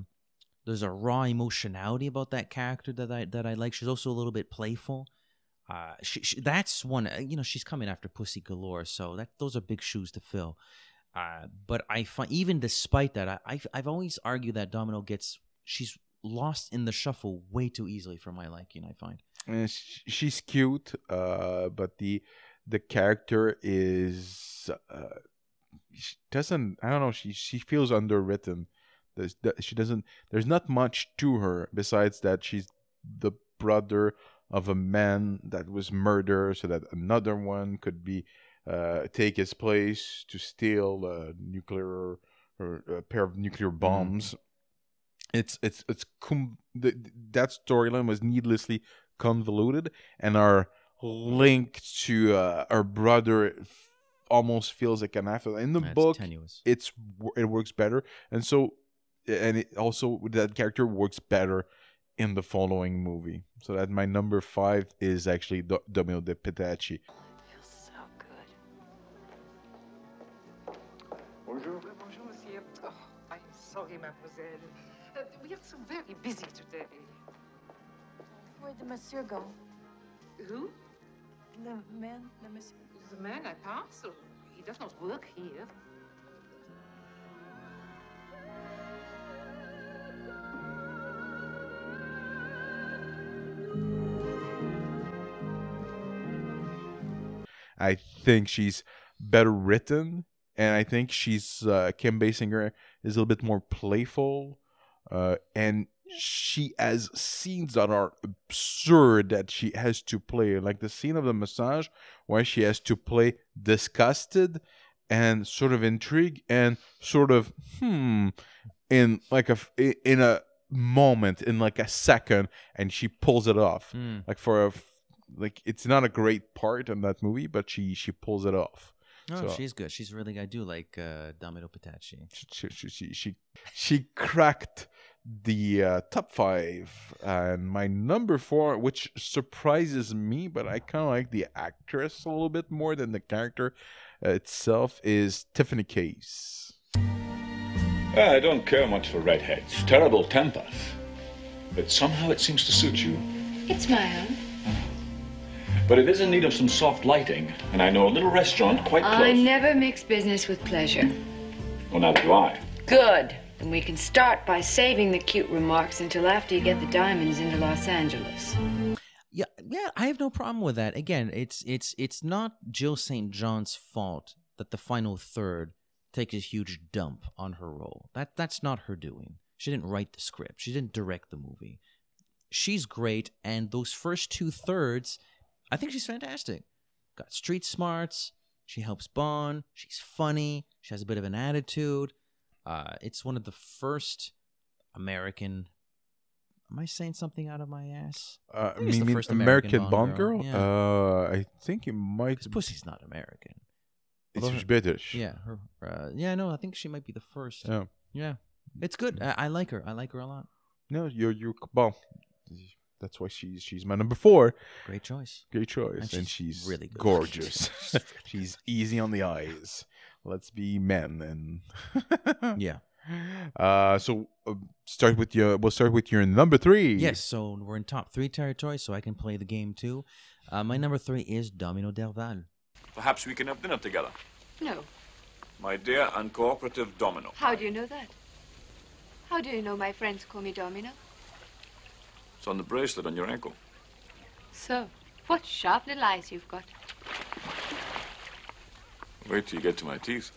there's a raw emotionality about that character that I that I like. She's also a little bit playful. Uh, she, she, that's one. uh, You know, she's coming after Pussy Galore, so that those are big shoes to fill. Uh, but I find even despite that, I, I've I've always argued that Domino gets she's lost in the shuffle way too easily for my liking. I find. And she's cute, uh, but the the character is uh, she doesn't. I don't know. She she feels underwritten. There's she doesn't. There's not much to her besides that she's the brother of a man that was murdered, so that another one could be uh, take his place to steal a nuclear or a pair of nuclear bombs. It's it's it's com- the, that storyline was needlessly convoluted, and our link to uh, our brother f- almost feels like an after. In the Yeah, book, tenuous. it's it works better, and so and it also that character works better in the following movie. So that my number five is actually Do- Domino de Petachi. So good. Bonjour. Bonjour, monsieur. Oh, I'm sorry, mademoiselle. We are so very busy today. Where'd the monsieur go? Who? The man, the monsieur. The man I pass? Oh, He does not work here. I think she's better written, and I think she's uh, Kim Basinger is a little bit more playful, uh, and she has scenes that are absurd that she has to play, like the scene of the massage where she has to play disgusted and sort of intrigued and sort of hmm in like a in a moment in like a second and she pulls it off Hmm. like for a like it's not a great part in that movie but she she pulls it off Oh, So- she's good. She's really. I do like uh, Domino Petachi. she she she she, she cracked the uh, top five and my number four, which surprises me, but I kind of like the actress a little bit more than the character itself, is Tiffany Case. I don't care much for redheads. Terrible tempers. But somehow it seems to suit you. It's my own. But it is in need of some soft lighting, and I know a little restaurant quite close. I never mix business with pleasure. Well, neither do I. Good. Then we can start by saving the cute remarks until after you get the diamonds into Los Angeles. Yeah, yeah, I have no problem with that. Again, it's it's it's not Jill St. John's fault that the final third takes a huge dump on her role. That that's not her doing. She didn't write the script. She didn't direct the movie. She's great, and those first two thirds, I think she's fantastic. Got street smarts. She helps Bond. She's funny. She has a bit of an attitude. Uh, it's one of the first American. Am I saying something out of my ass? Uh, the mean first American, Bond girl? Yeah. Uh, I think it might. Because Pussy's not American. It's her- British. Yeah, her. Uh, yeah, no, I think she might be the first. Yeah. yeah, it's good. I, I like her. I like her a lot. No, you're you're well. That's why she's she's my number four. Great choice. Great choice, And and she's she's, really good. gorgeous. she's easy on the eyes. Let's be men and Yeah. Uh, so uh, start with your. We'll start with your number three. Yes, so we're in top three territory, so I can play the game too. Uh, my number three is Domino Derval. Perhaps we can have dinner together. No. My dear uncooperative Domino. How do you know that? How do you know my friends call me Domino? It's on the bracelet on your ankle. So, what sharp little eyes you've got. Wait till you get to my teeth.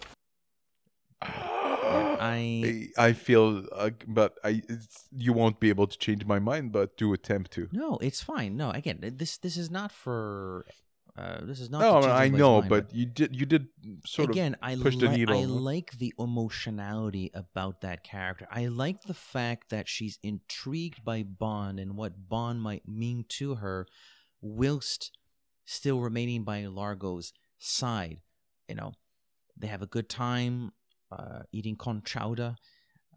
I I feel, uh, but I it's, you won't be able to change my mind, but do attempt to. No, it's fine. No, again, this this is not for. Uh, this is not. No, to change I anybody's know, mind, but you did you did sort again, of I push the li- needle. I like the emotionality about that character. I like the fact that she's intrigued by Bond and what Bond might mean to her, whilst still remaining by Largo's side. You know, they have a good time uh, eating conch chowder,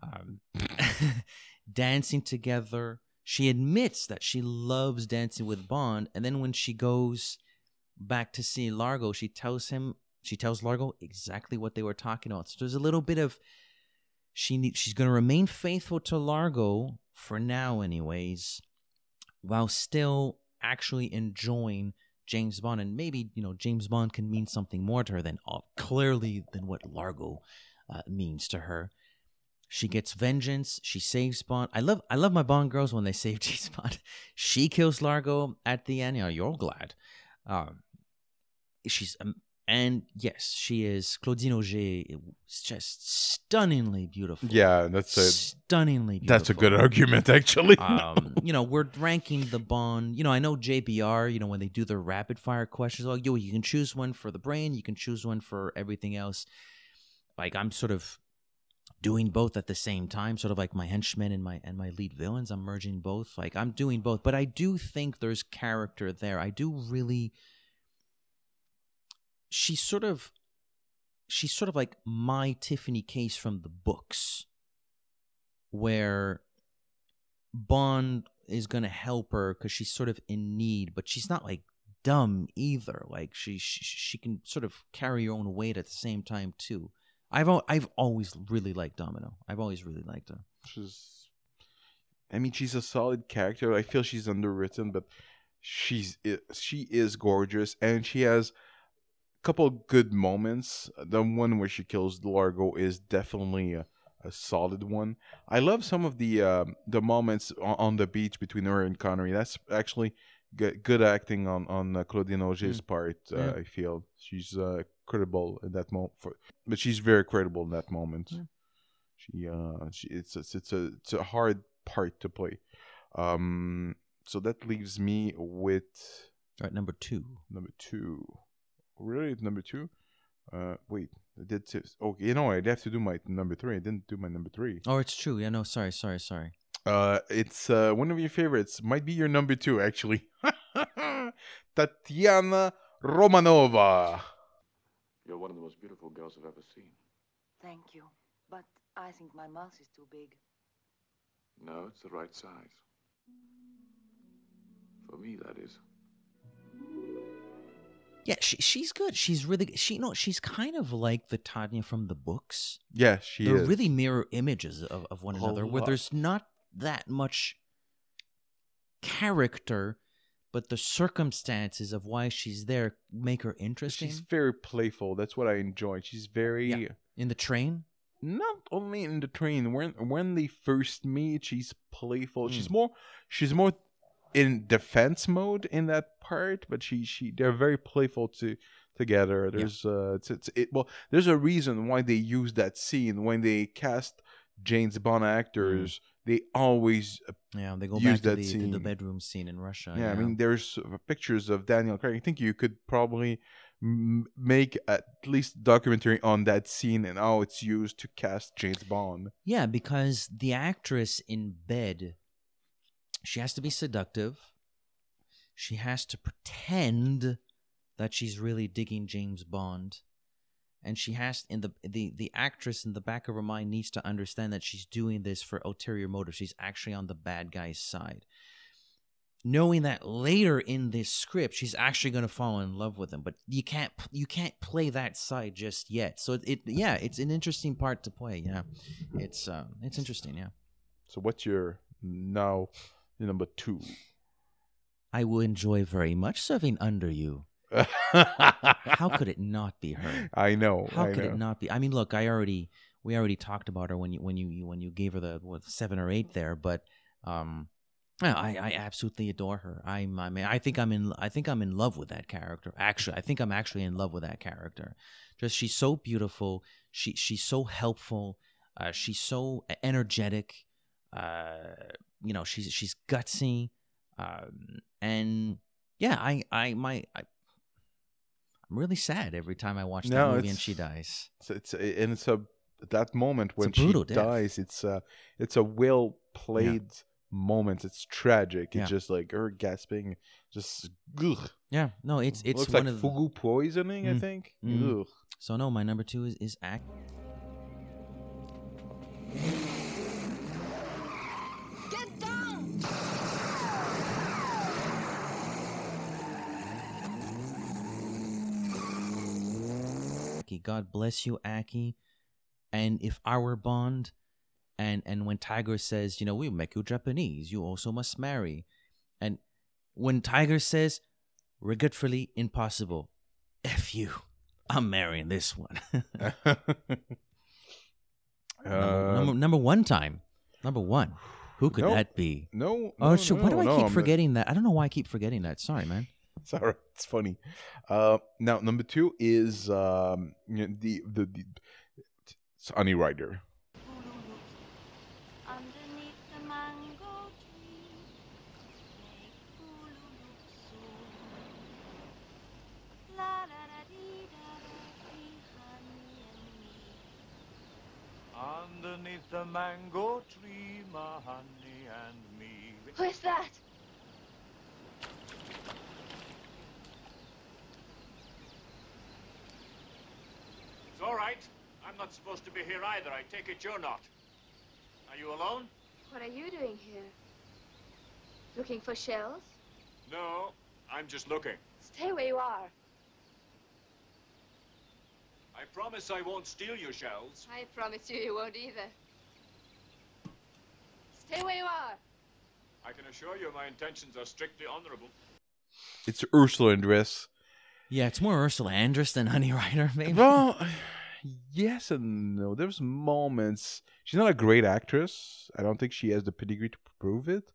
um, dancing together. She admits that she loves dancing with Bond, and then when she goes back to see Largo, she tells him she tells Largo exactly what they were talking about. So there's a little bit of she need, she's going to remain faithful to Largo for now, anyways, while still actually enjoying James Bond. And maybe you know James Bond can mean something more to her than uh, clearly than what Largo uh, means to her. She gets vengeance. She saves Bond. I love I love my Bond girls when they save James Bond. She kills Largo at the end. You know, you're glad. Um, she's um, and yes, she is Claudine Auger. It's just stunningly beautiful. Yeah, that's a stunningly beautiful. That's a good argument, actually. um, you know, we're ranking the Bond. You know, I know JBR. You know, when they do their rapid fire questions, oh, yo, you can choose one for the brain, you can choose one for everything else. Like I'm sort of doing both at the same time, sort of like my henchmen and my and my lead villains. I'm merging both. Like I'm doing both, but I do think there's character there. I do really. She's sort of, she's sort of like my Tiffany Case from the books, where Bond is gonna help her because she's sort of in need, but she's not like dumb either. Like she, she she can sort of carry her own weight at the same time too. I've al- I've always really liked Domino. I've always really liked her. She's, I mean, she's a solid character. I feel she's underwritten, but she's eh, she is gorgeous, and she has couple good moments. The one where she kills Largo is definitely a, a solid one. I love some of the um, the moments on, on the beach between her and Connery. That's actually good, good acting on on uh, Claudine Auger's Mm. part. Uh, Yeah. I feel she's uh, credible in that moment, but she's very credible in that moment. She uh she it's it's it's a it's a hard part to play. Um so that leaves me with All right, number two. number two. Really number two? Uh wait, I did t- okay, you know I'd have to do my number three. I didn't do my number three. Oh, it's true. Yeah, no, sorry, sorry, sorry. Uh it's uh one of your favorites. Might be your number two actually. Tatiana Romanova. You're one of the most beautiful girls I've ever seen. Thank you. But I think my mouth is too big. No, it's the right size. For me, that is. Yeah, she, she's good. She's really she know she's kind of like the Tanya from the books. Yeah, she They're is. really mirror images of, of one another, where lot. there's not that much character, but the circumstances of why she's there make her interesting. She's very playful. That's what I enjoy. She's very Yeah. in the train. not only in the train when when they first meet she's playful she's Hmm. more she's more in defense mode in that part but she she they're very playful to together there's uh it's, it's it well there's a reason why they use that scene when they cast james bond actors they always uh, Yeah, they go back to the, to the bedroom scene in Russia. yeah, I mean, there's uh, pictures of Daniel Craig. I think you could probably m- make at least documentary on that scene and how it's used to cast James Bond. Yeah, because the actress in bed, she has to be seductive. She has to pretend that she's really digging James Bond. And she has in the the the actress in the back of her mind needs to understand that she's doing this for ulterior motives. She's actually on the bad guy's side. Knowing that later in this script she's actually going to fall in love with him, but you can't you can't play that side just yet. So it, it yeah, it's an interesting part to play. Yeah, it's uh, it's interesting. Yeah. So what's your now number two? I will enjoy very much serving under you. How could it not be her? I know. How I could know. it not be? I mean, look, I already we already talked about her when you when you when you gave her the what, seven or eight there, but um, I I absolutely adore her. I'm I mean I think I'm in I think I'm in love with that character. Actually, I think I'm actually in love with that character. Just she's so beautiful. She she's so helpful. Uh, she's so energetic. Uh, you know, she's she's gutsy. Um, and yeah, I I my I, I'm really sad every time I watch that movie and she dies. It's, it's and it's a that moment when she death. dies. It's a it's a well played moment. It's tragic. Yeah. It's just like her gasping. Just ugh. Yeah, no, it's it's looks one like of fugu poisoning. I Mm, think. mm. So no, my number two is is act. Aki. God bless you, Aki. And if I were Bond, and and when Tiger says, you know, we make you Japanese, you also must marry, and when Tiger says, regretfully impossible, f you, I'm marrying this one. number, Uh, number, number one time, number one. Who could No, that be? no, Oh, no, shoot, why do I keep forgetting that? I don't know why I keep forgetting that. Sorry, man. It's all right. It's funny. Uh, now number two is um you know, the the, the it's Honey Rider. Underneath the mango tree, make Ulu look so. La da da dee da da dee, honey and me. Underneath the mango tree, my honey and me. Who is that? It's all right. I'm not supposed to be here either. I take it you're not. Are you alone? What are you doing here? Looking for shells? No, I'm just looking. Stay where you are. I promise I won't steal your shells. I promise you, you won't either. Stay where you are. I can assure you my intentions are strictly honorable. It's Ursula Andress. Yeah, it's more Ursula Andress than Honey Rider, maybe. Well, yes and no. There's moments. She's not a great actress. I don't think she has the pedigree to prove it.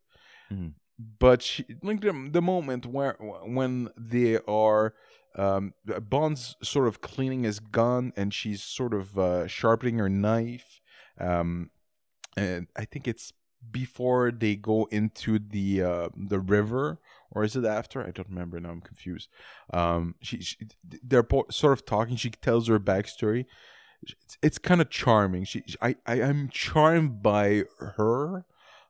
Mhm. But she, like the, the moment where when they are um, Bond's sort of cleaning his gun and she's sort of uh, sharpening her knife. Um, and I think it's before they go into the uh, the river or is it after i don't remember now i'm confused um she, she they're sort of talking she tells her backstory it's, it's kind of charming she, I, I i'm charmed by her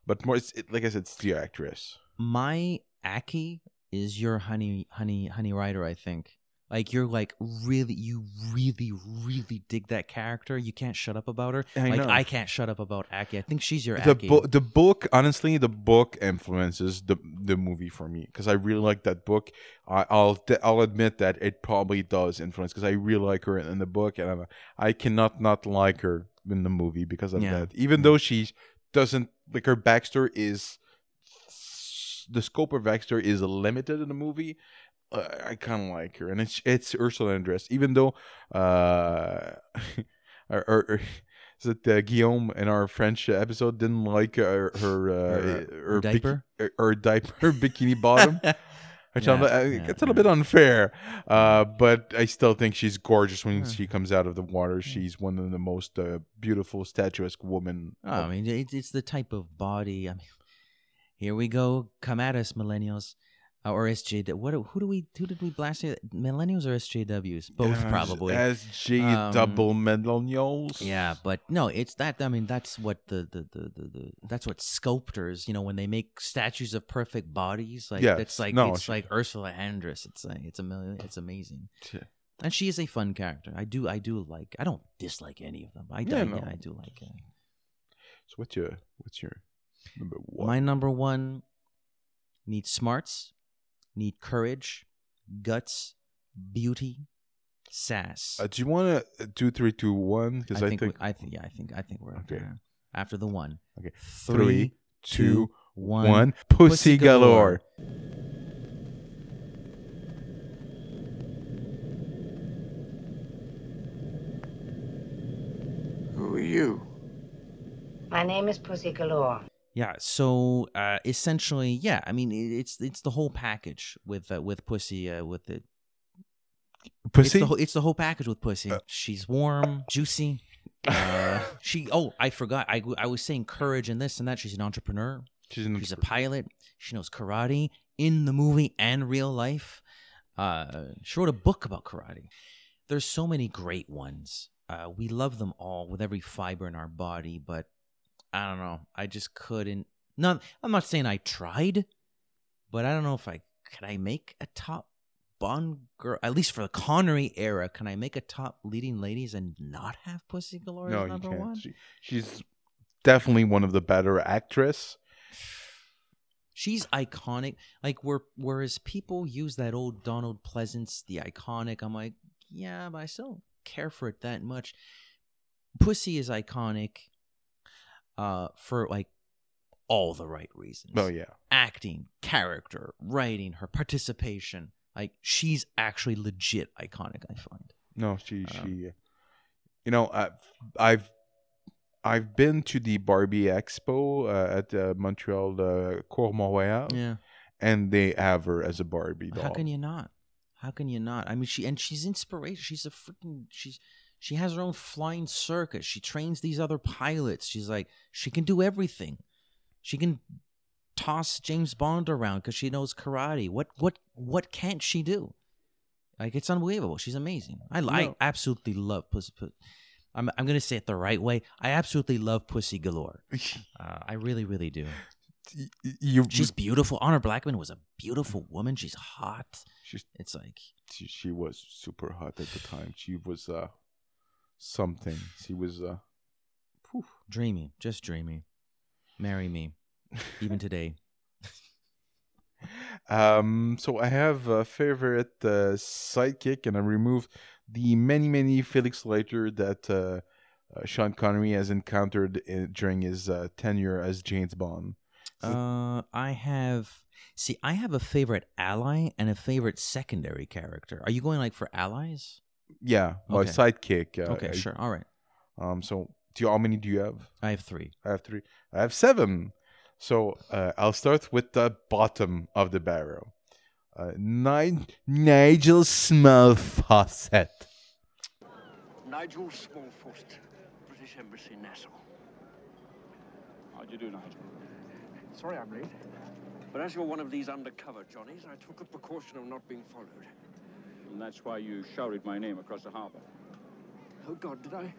but more it's it, like i said it's the actress My Aki is your Honey Honey Honey Rider. I think. Like you're like really, you really, really dig that character. You can't shut up about her. I like know. I can't shut up about Aki. I think she's your the Aki. book the book honestly the book influences the the movie for me because i really like that book I, i'll i'll admit that it probably does influence because i really like her in the book and I, I cannot not like her in the movie because of Yeah. that even though she doesn't like her backstory is the scope of backstory is limited in the movie uh, I kind of like her, and it's it's Ursula Andress. Even though, uh, or, or, or is it uh, Guillaume in our French episode didn't like her her uh, Her, her, uh, diaper? biki- her diaper her bikini bottom. Which I'm, Yeah, uh, yeah, it's a little bit unfair, uh, but I still think she's gorgeous when Yeah. she comes out of the water. She's one of the most uh, beautiful, statuesque women. Oh, I mean, it's, it's the type of body. I mean, here we go. Come at us, millennials, uh, or SJ. What? Who do we? Who did we blast? Here? Millennials or SJWs? Both probably. SJ Um, double millennials. Yeah, but no, it's that. I mean, that's what the the, the, the, the that's what sculptors, you know, when they make statues of perfect bodies, like Yes, that's like no, it's she- like Ursula Andress. It's like it's a million. It's amazing. Yeah. And she is a fun character. I do. I do like. I don't dislike any of them. I, Yeah, I, no. yeah, I do like it. So what's your what's your number one? My number one needs smarts, need courage, guts, beauty, sass. Uh, do you want to do three, two, one? Because I, think, we- I think yeah, I think I think we're Okay. okay. After the one. okay. Three, two, one. one. Pussy, galore. Who are you? My name is Pussy Galore. Yeah. So uh, essentially, yeah. I mean, it's it's the whole package with uh, with pussy uh, with the Pussy? It's the, whole, it's the whole package with pussy. She's warm, juicy. Uh, she. Oh, I forgot. I I was saying courage and this and that. She's an entrepreneur. She's an She's a pilot. She knows karate in the movie and real life. Uh, she wrote a book about karate. There's so many great ones. Uh, we love them all with every fiber in our body, but I don't know. I just couldn't. Not. I'm not saying I tried, but I don't know if I could. I make a top Bond girl, at least for the Connery era. Can I make a top leading ladies and not have Pussy Galore No, as number one? She, she's definitely one of the better actress. She's iconic. Like where whereas people use that old Donald Pleasence, the iconic, I'm like, yeah, but I still don't care for it that much. Pussy is iconic uh for like all the right reasons. Oh yeah. Acting, character, writing, her participation. Like she's actually legit iconic, I find. No, she Um, she. You know, I've I've I've been to the Barbie Expo uh, at uh, Montreal uh, Cours Mont-Royal. Yeah. and they have her as a Barbie doll. How can you not? How can you not? I mean, she and she's inspiration. She's a freaking. She's she has her own flying circus. She trains these other pilots. She's like she can do everything. She can toss James Bond around because she knows karate. What what what can't she do? Like it's unbelievable. She's amazing. I I absolutely love Pussy. Pussy. I'm I'm gonna say it the right way. I absolutely love Pussy Galore. Uh, I really really do. you She's beautiful. Honor Blackman was a beautiful woman. She's hot. She's, it's like she, she was super hot at the time. She was uh something. She was uh dreamy, just dreamy. Marry me, even today. Um, so I have a favorite uh, sidekick, and I remove the many, many Felix Leiter that uh, uh, Sean Connery has encountered in, during his uh, tenure as James Bond. Uh, I have see. I have a favorite ally and a favorite secondary character. Are you going like for allies? Yeah, my Okay. sidekick. Uh, Okay, I- sure. All right. Um, so do you, how many do you have? I have three. I have three. I have seven. So uh, I'll start with the bottom of the barrel. Uh, Ni- Nigel Small Nigel Small-Fawcett, British Embassy, Nassau. How'd you do, Nigel? Sorry I'm late. But as you're one of these undercover Johnnies, I took a precaution of not being followed. And that's why you shouted my name across the harbor. Oh, God, did I?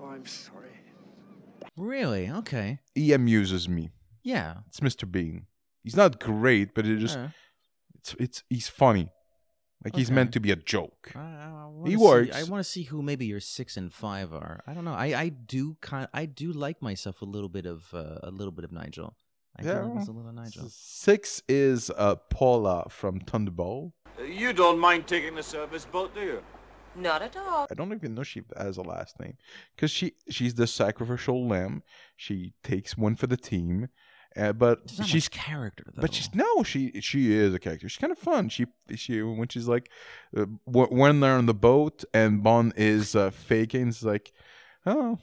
Oh, I'm sorry. Really? Okay. He amuses me. Yeah. It's Mr. Bean. He's not great, but it just Yeah. it's it's he's funny. Like he's meant to be a joke. I, I he see- works. I want to see who maybe your six and five are. I don't know. I, I do kind. I do like myself a little bit of uh, a little bit of Nigel. I do like myself a little Nigel. Six is uh, Paula from Thunderball. You don't mind taking the service boat, do you? Not at all. I don't even know she has a last name because she she's the sacrificial lamb. She takes one for the team, uh, but There's not she's much character though. But she's no, she she is a character. She's kind of fun. She she when she's like uh, when they're on the boat and Bond is uh, faking, it's like, oh,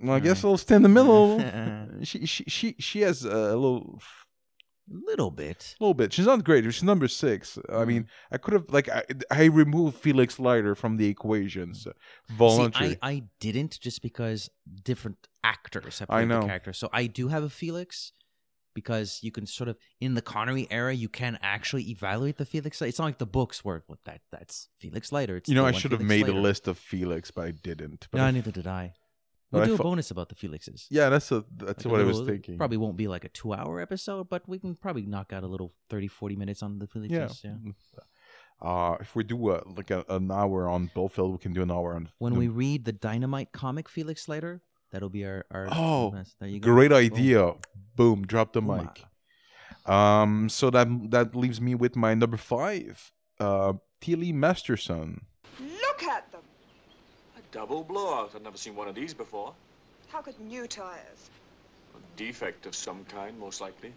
well, I guess I'll stay in the middle. she she she she has a little. Little bit. A little bit. She's not great. She's number six. I Mm. mean, I could have like I, I removed Felix Leiter from the equations, voluntarily. See, I, I didn't just because different actors have I played know. the character. So I do have a Felix because you can sort of in the Connery era you can actually evaluate the Felix. It's not like the books where well, that that's Felix Leiter. It's you know, I should have made Leiter. a list of Felix, but I didn't. But No, I neither did I. but We'll I do a fo- bonus about the Felixes. Yeah, that's a that's Like a what I was thinking. Probably won't be like a two hour episode, but we can probably knock out a little 30, 40 minutes on the Felixes. Yeah. Uh, if we do uh, like a, an hour on Blofeld, we can do an hour on. When we read the Dynamite comic Felix Leiter, that'll be our. our Oh, there you go. great Boom. idea! Boom, drop the Boom. mic. Um, so that that leaves me with my number five, uh, Tilly Masterson. Look at them. A double blowout. I've never seen one of these before. How could new tires? A defect of some kind, most likely.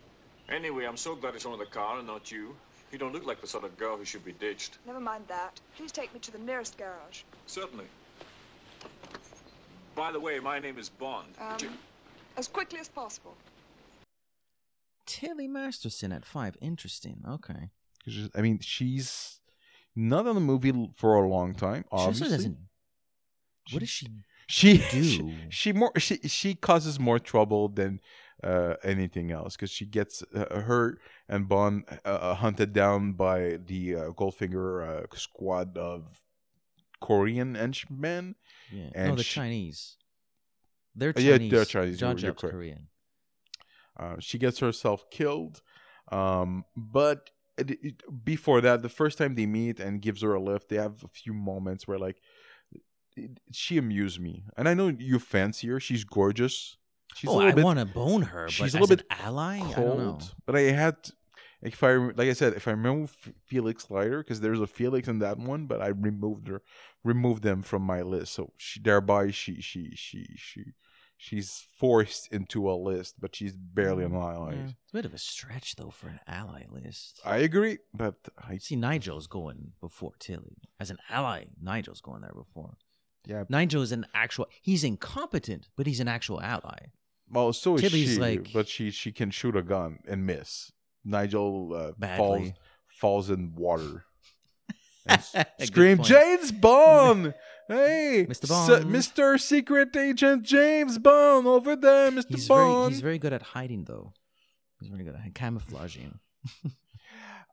Anyway, I'm so glad it's only the car and not you. You don't look like the sort of girl who should be ditched. Never mind that. Please take me to the nearest garage. Certainly. By the way, my name is Bond. Um, Jim- as quickly as possible. Tilly Masterson at five. Interesting. Okay. 'Cause she's- I mean, she's not in the movie for a long time. Obviously, She also doesn't. What does she? she do? she, she more she she causes more trouble than uh, anything else because she gets uh, hurt and Bond uh, hunted down by the uh, Goldfinger uh, squad of Korean henchmen. Yeah. and no, the she- Chinese. They're Uh, yeah, Chinese. they're Chinese, John you're- you're Korean. Uh, she gets herself killed. Um, but before that, the first time they meet and gives her a lift, they have a few moments where like she amused me. And I know you fancy her; she's gorgeous. She's oh, I bit- want to bone her, but she's a little bit an ally, cold. I don't know. But I had, if I like I said, if I remove Felix Leiter, because there's a Felix in that one, but I removed her, removed them from my list. So she, thereby she she she she she's forced into a list, but she's barely an mm, ally. Yeah. It's a bit of a stretch though for an ally list. I agree, but I see Nigel's going before Tilly as an ally. Nigel's going there before. Yeah, Nigel is an actual. He's incompetent, but he's an actual ally. Well, so is Tilly's she, like- but she she can shoot a gun and miss. Nigel uh, falls Badly. falls in water. And s- Good scream, point. James Bond! Hey, Mr. Bond. Mr. Secret Agent James Bond over there, Mr. He's very Bond. he's very good at hiding though. He's very good at camouflaging.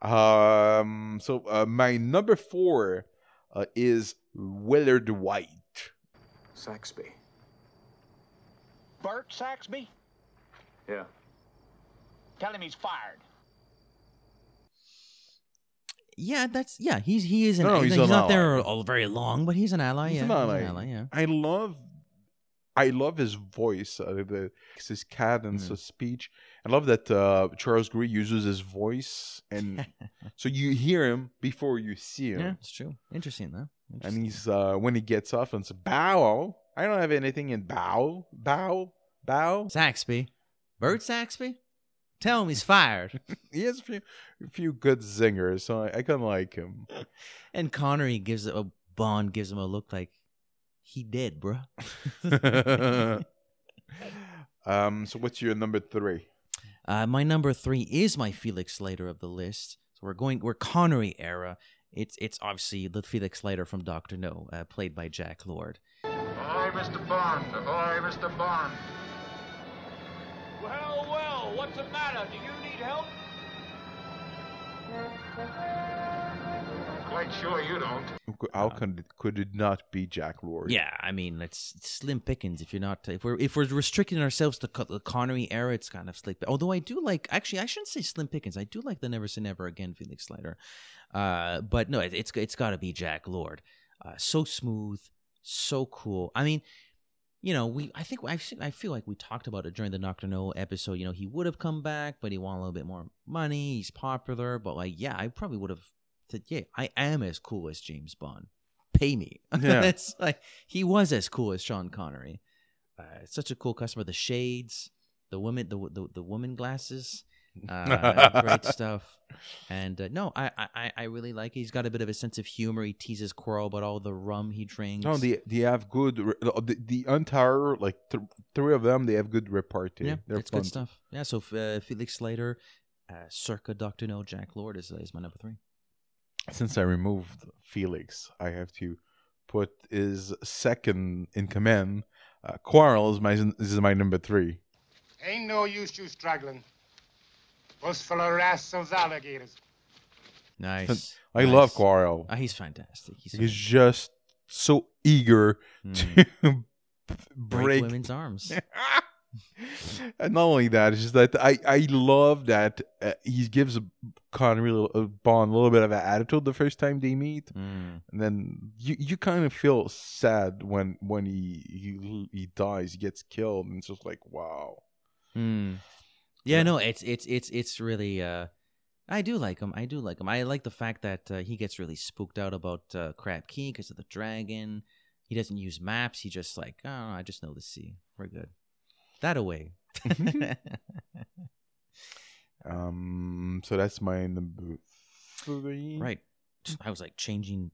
Um, so uh, my number four uh, is Willard Whyte. Saxby. Bert Saxby? Yeah. Tell him he's fired. Yeah, that's yeah. He's he is an. No, no, he's, he's an not there all very long, but he's an ally. He's yeah, an he's ally. an ally. Yeah. I love, I love his voice, uh, the his cadence Mm. of speech. I love that uh, Charles Gray uses his voice, and so you hear him before you see him. Yeah, it's true. Interesting though. And he's uh, when he gets off and says, "Bow." I don't have anything in bow, bow, bow. Saxby, Bert Saxby. Tell him he's fired. he has a few, a few good zingers, so I, I kind of like him. and Connery gives a Bond gives him a look like he dead, bro. um. So what's your number three? Uh, my number three is my Felix Leiter of the list. So we're going we're Connery era. It's it's obviously the Felix Leiter from Doctor No, uh, played by Jack Lord. Ahoy, Mr. Bond. Ahoy, Mr. Bond. Well, well, what's the matter? Do you need help? Quite sure you don't. How could it, could it not be Jack Lord? Yeah, I mean it's, it's slim pickings if you're not if we're if we're restricting ourselves to co- the Connery era, it's kind of slick. Although I do like actually I shouldn't say slim pickings. I do like the Never Say Never Again Felix Leiter, uh, but no, it, it's it's got to be Jack Lord. Uh, so smooth, so cool. I mean, you know, we I think I I feel like we talked about it during the Doctor No episode. You know, he would have come back, but he wanted a little bit more money. He's popular, but like, yeah, I probably would have said, yeah, I am as cool as James Bond. Pay me. Yeah. it's like he was as cool as Sean Connery. Uh, such a cool customer. The shades, the woman, the the, the woman glasses, uh, great stuff. And uh, no, I, I I really like. It. He's got a bit of a sense of humor. He teases Quarrel about all the rum he drinks. No, they they have good. The, the entire like th- three of them, they have good repartee. Yeah, They're it's fun. good stuff. Yeah, so uh, Felix Leiter, uh, circa Doctor No, Jack Lord is, is my number three. Since I removed Felix, I have to put his second in command. Uh, Quarrel is my is my number three. Ain't no use you struggling. Bus full of rascals, alligators. Nice. I nice. love Quarrel. Ah, he's fantastic. He's, He's just so eager to break, break women's arms. and not only that, it's just that I, I love that uh, he gives Connery a, a Bond a little bit of an attitude the first time they meet, Mm. and then you, you kind of feel sad when when he he he dies, he gets killed, and it's just like wow. Mm. Yeah, no, it's it's it's it's really. Uh, I do like him. I do like him. I like the fact that uh, he gets really spooked out about uh, Crab Key because of the dragon. He doesn't use maps. He just like, oh, I just know the sea. We're good. That away. Um, so that's my number three. right. I was like changing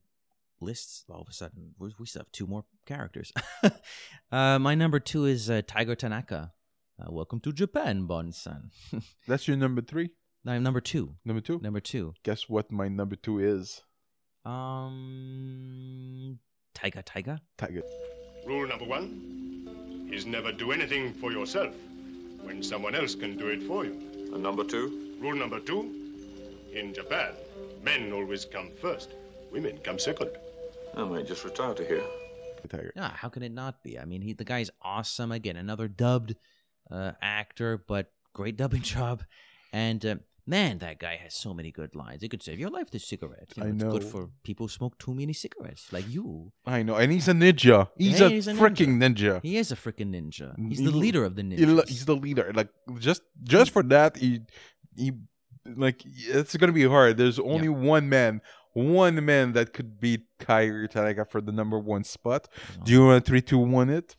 lists all of a sudden. We we still have two more characters. uh, my number two is uh, Tiger Tanaka. Uh, welcome to Japan, Bon-san. That's your number three. I'm number two. Number two. Number two. Guess what my number two is? Um, Taiga Taiga. Tiger. Rule number one is never do anything for yourself when someone else can do it for you. And number two? Rule number two in Japan, men always come first, women come second. I might just retire to here. Tiger. Yeah, how can it not be? I mean, he the guy's awesome. Again, another dubbed uh, actor, but great dubbing job. And uh, man, that guy has so many good lines. It could save your life. This cigarette. You I It's good for people who smoke too many cigarettes, like you. I know, and he's a ninja. He's Yeah, a he's a freaking ninja. He is a freaking ninja. He's He the leader of the he. He's the leader. Like just just for that, he he like it's gonna be hard. There's only one man, one man that could beat Tiger Tanaka for the number one spot. Do you want three, two, one it?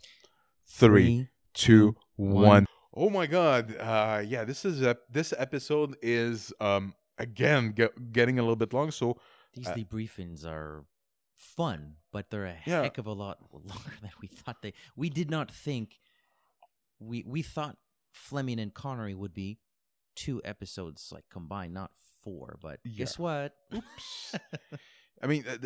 Three, Three, two, one. one. Oh my god. Uh yeah, this is ep- this episode is um again get, getting a little bit long. So These uh, debriefings are fun, but they're a Yeah. heck of a lot longer than we thought they. We did not think. We we thought Fleming and Connery would be two episodes like combined, not four. But guess what? Oops. I mean, uh,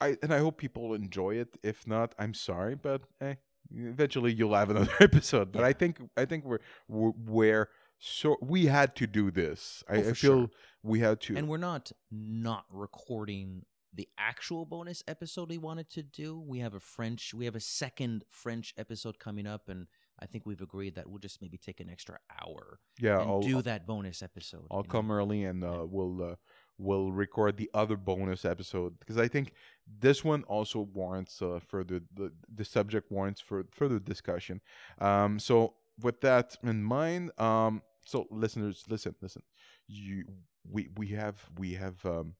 I and I hope people enjoy it. If not, I'm sorry, but eh, eventually you'll have another episode. But I think I think we're we're, we're so we had to do this. I, Oh, I for feel sure. we had to. And we're not not recording the actual bonus episode we wanted to do. We have a French, we have a second French episode coming up, and I think we've agreed that we'll just maybe take an extra hour. Yeah, and I'll- do that bonus episode. I'll you know? come early and uh, we'll uh, we'll record the other bonus episode because I think this one also warrants uh, further the the subject warrants for further discussion. Um, so with that in mind, um, so listeners, listen, listen, you we we have we have um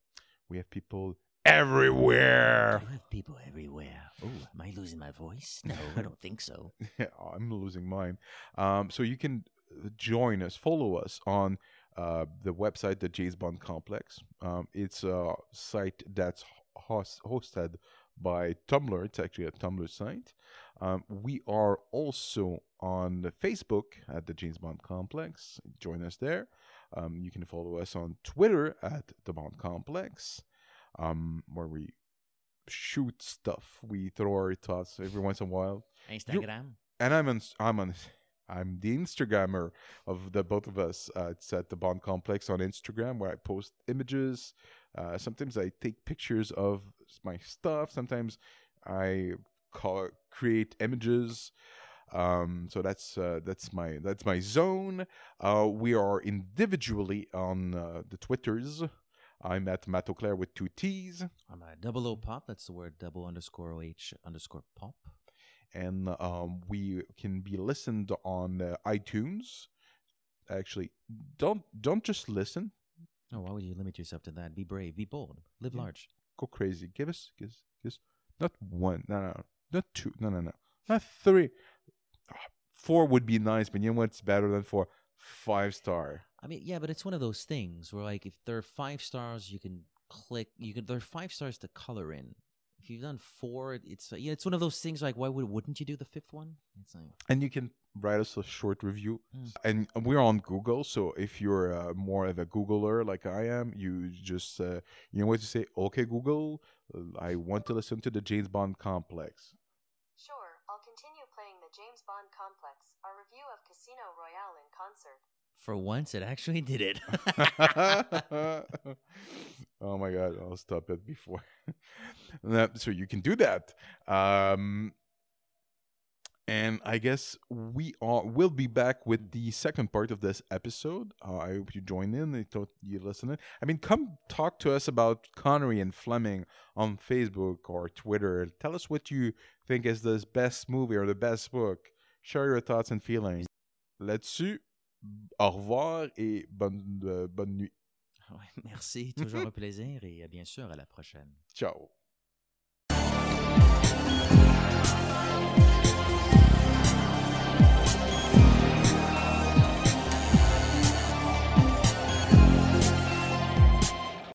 we have people everywhere. You have people everywhere. Oh, am I losing my voice? No, I don't think so. yeah, I'm losing mine. Um, so you can uh, join us, follow us on uh, the website, the James Bond Complex. Um, it's a site that's host- hosted by Tumblr. It's actually a Tumblr site. Um, we are also on Facebook at the James Bond Complex. Join us there. Um, you can follow us on Twitter at the Bond Complex, um, where we shoot stuff. We throw our thoughts every once in a while. You- Instagram. and I'm on. I'm on. I'm the Instagrammer of the both of us. Uh, it's at the Bond Complex on Instagram where I post images, Uh, sometimes I take pictures of my stuff. Sometimes I call, create images. Um, so that's uh, that's my that's my zone. Uh, we are individually on uh, the Twitters. I'm at Matt Auclair with two T's. I'm a double O pop. That's the word double underscore OH underscore pop. And um, we can be listened on uh, iTunes. Actually, don't don't just listen. Oh, why would you limit yourself to that? Be brave, be bold, live Yeah. large. Go crazy. Give us, give us, give us not one, no, no, no, not two, no, no, no, not three. Four would be nice, but you know what's better than four? Five star. I mean, yeah, but it's one of those things where, like, if there are five stars, you can click. You can. There are five stars to color in. If you've done four, it's yeah, it's one of those things. Like, why would wouldn't you do the fifth one? It's like And you can write us a short review. Mm. And we're on Google, so if you're uh, more of a Googler like I am, you just uh, you know what to say. Okay, Google, uh, I want to listen to the James Bond complex. Sure, I'll continue playing the James Bond Complex, our review of Casino Royale in concert. for once, it actually did it. oh my god, I'll stop it before. That- so you can do that. Um, and I guess we are will be back with the second part of this episode. Uh, I hope you join in. I thought you listening. I mean, come talk to us about Connery and Fleming on Facebook or Twitter. Tell us what you think is the best movie or the best book. Share your thoughts and feelings. Là-dessus, au revoir et bonne, euh, bonne nuit. Ah merci, toujours un plaisir et euh, bien sûr à la prochaine. Ciao.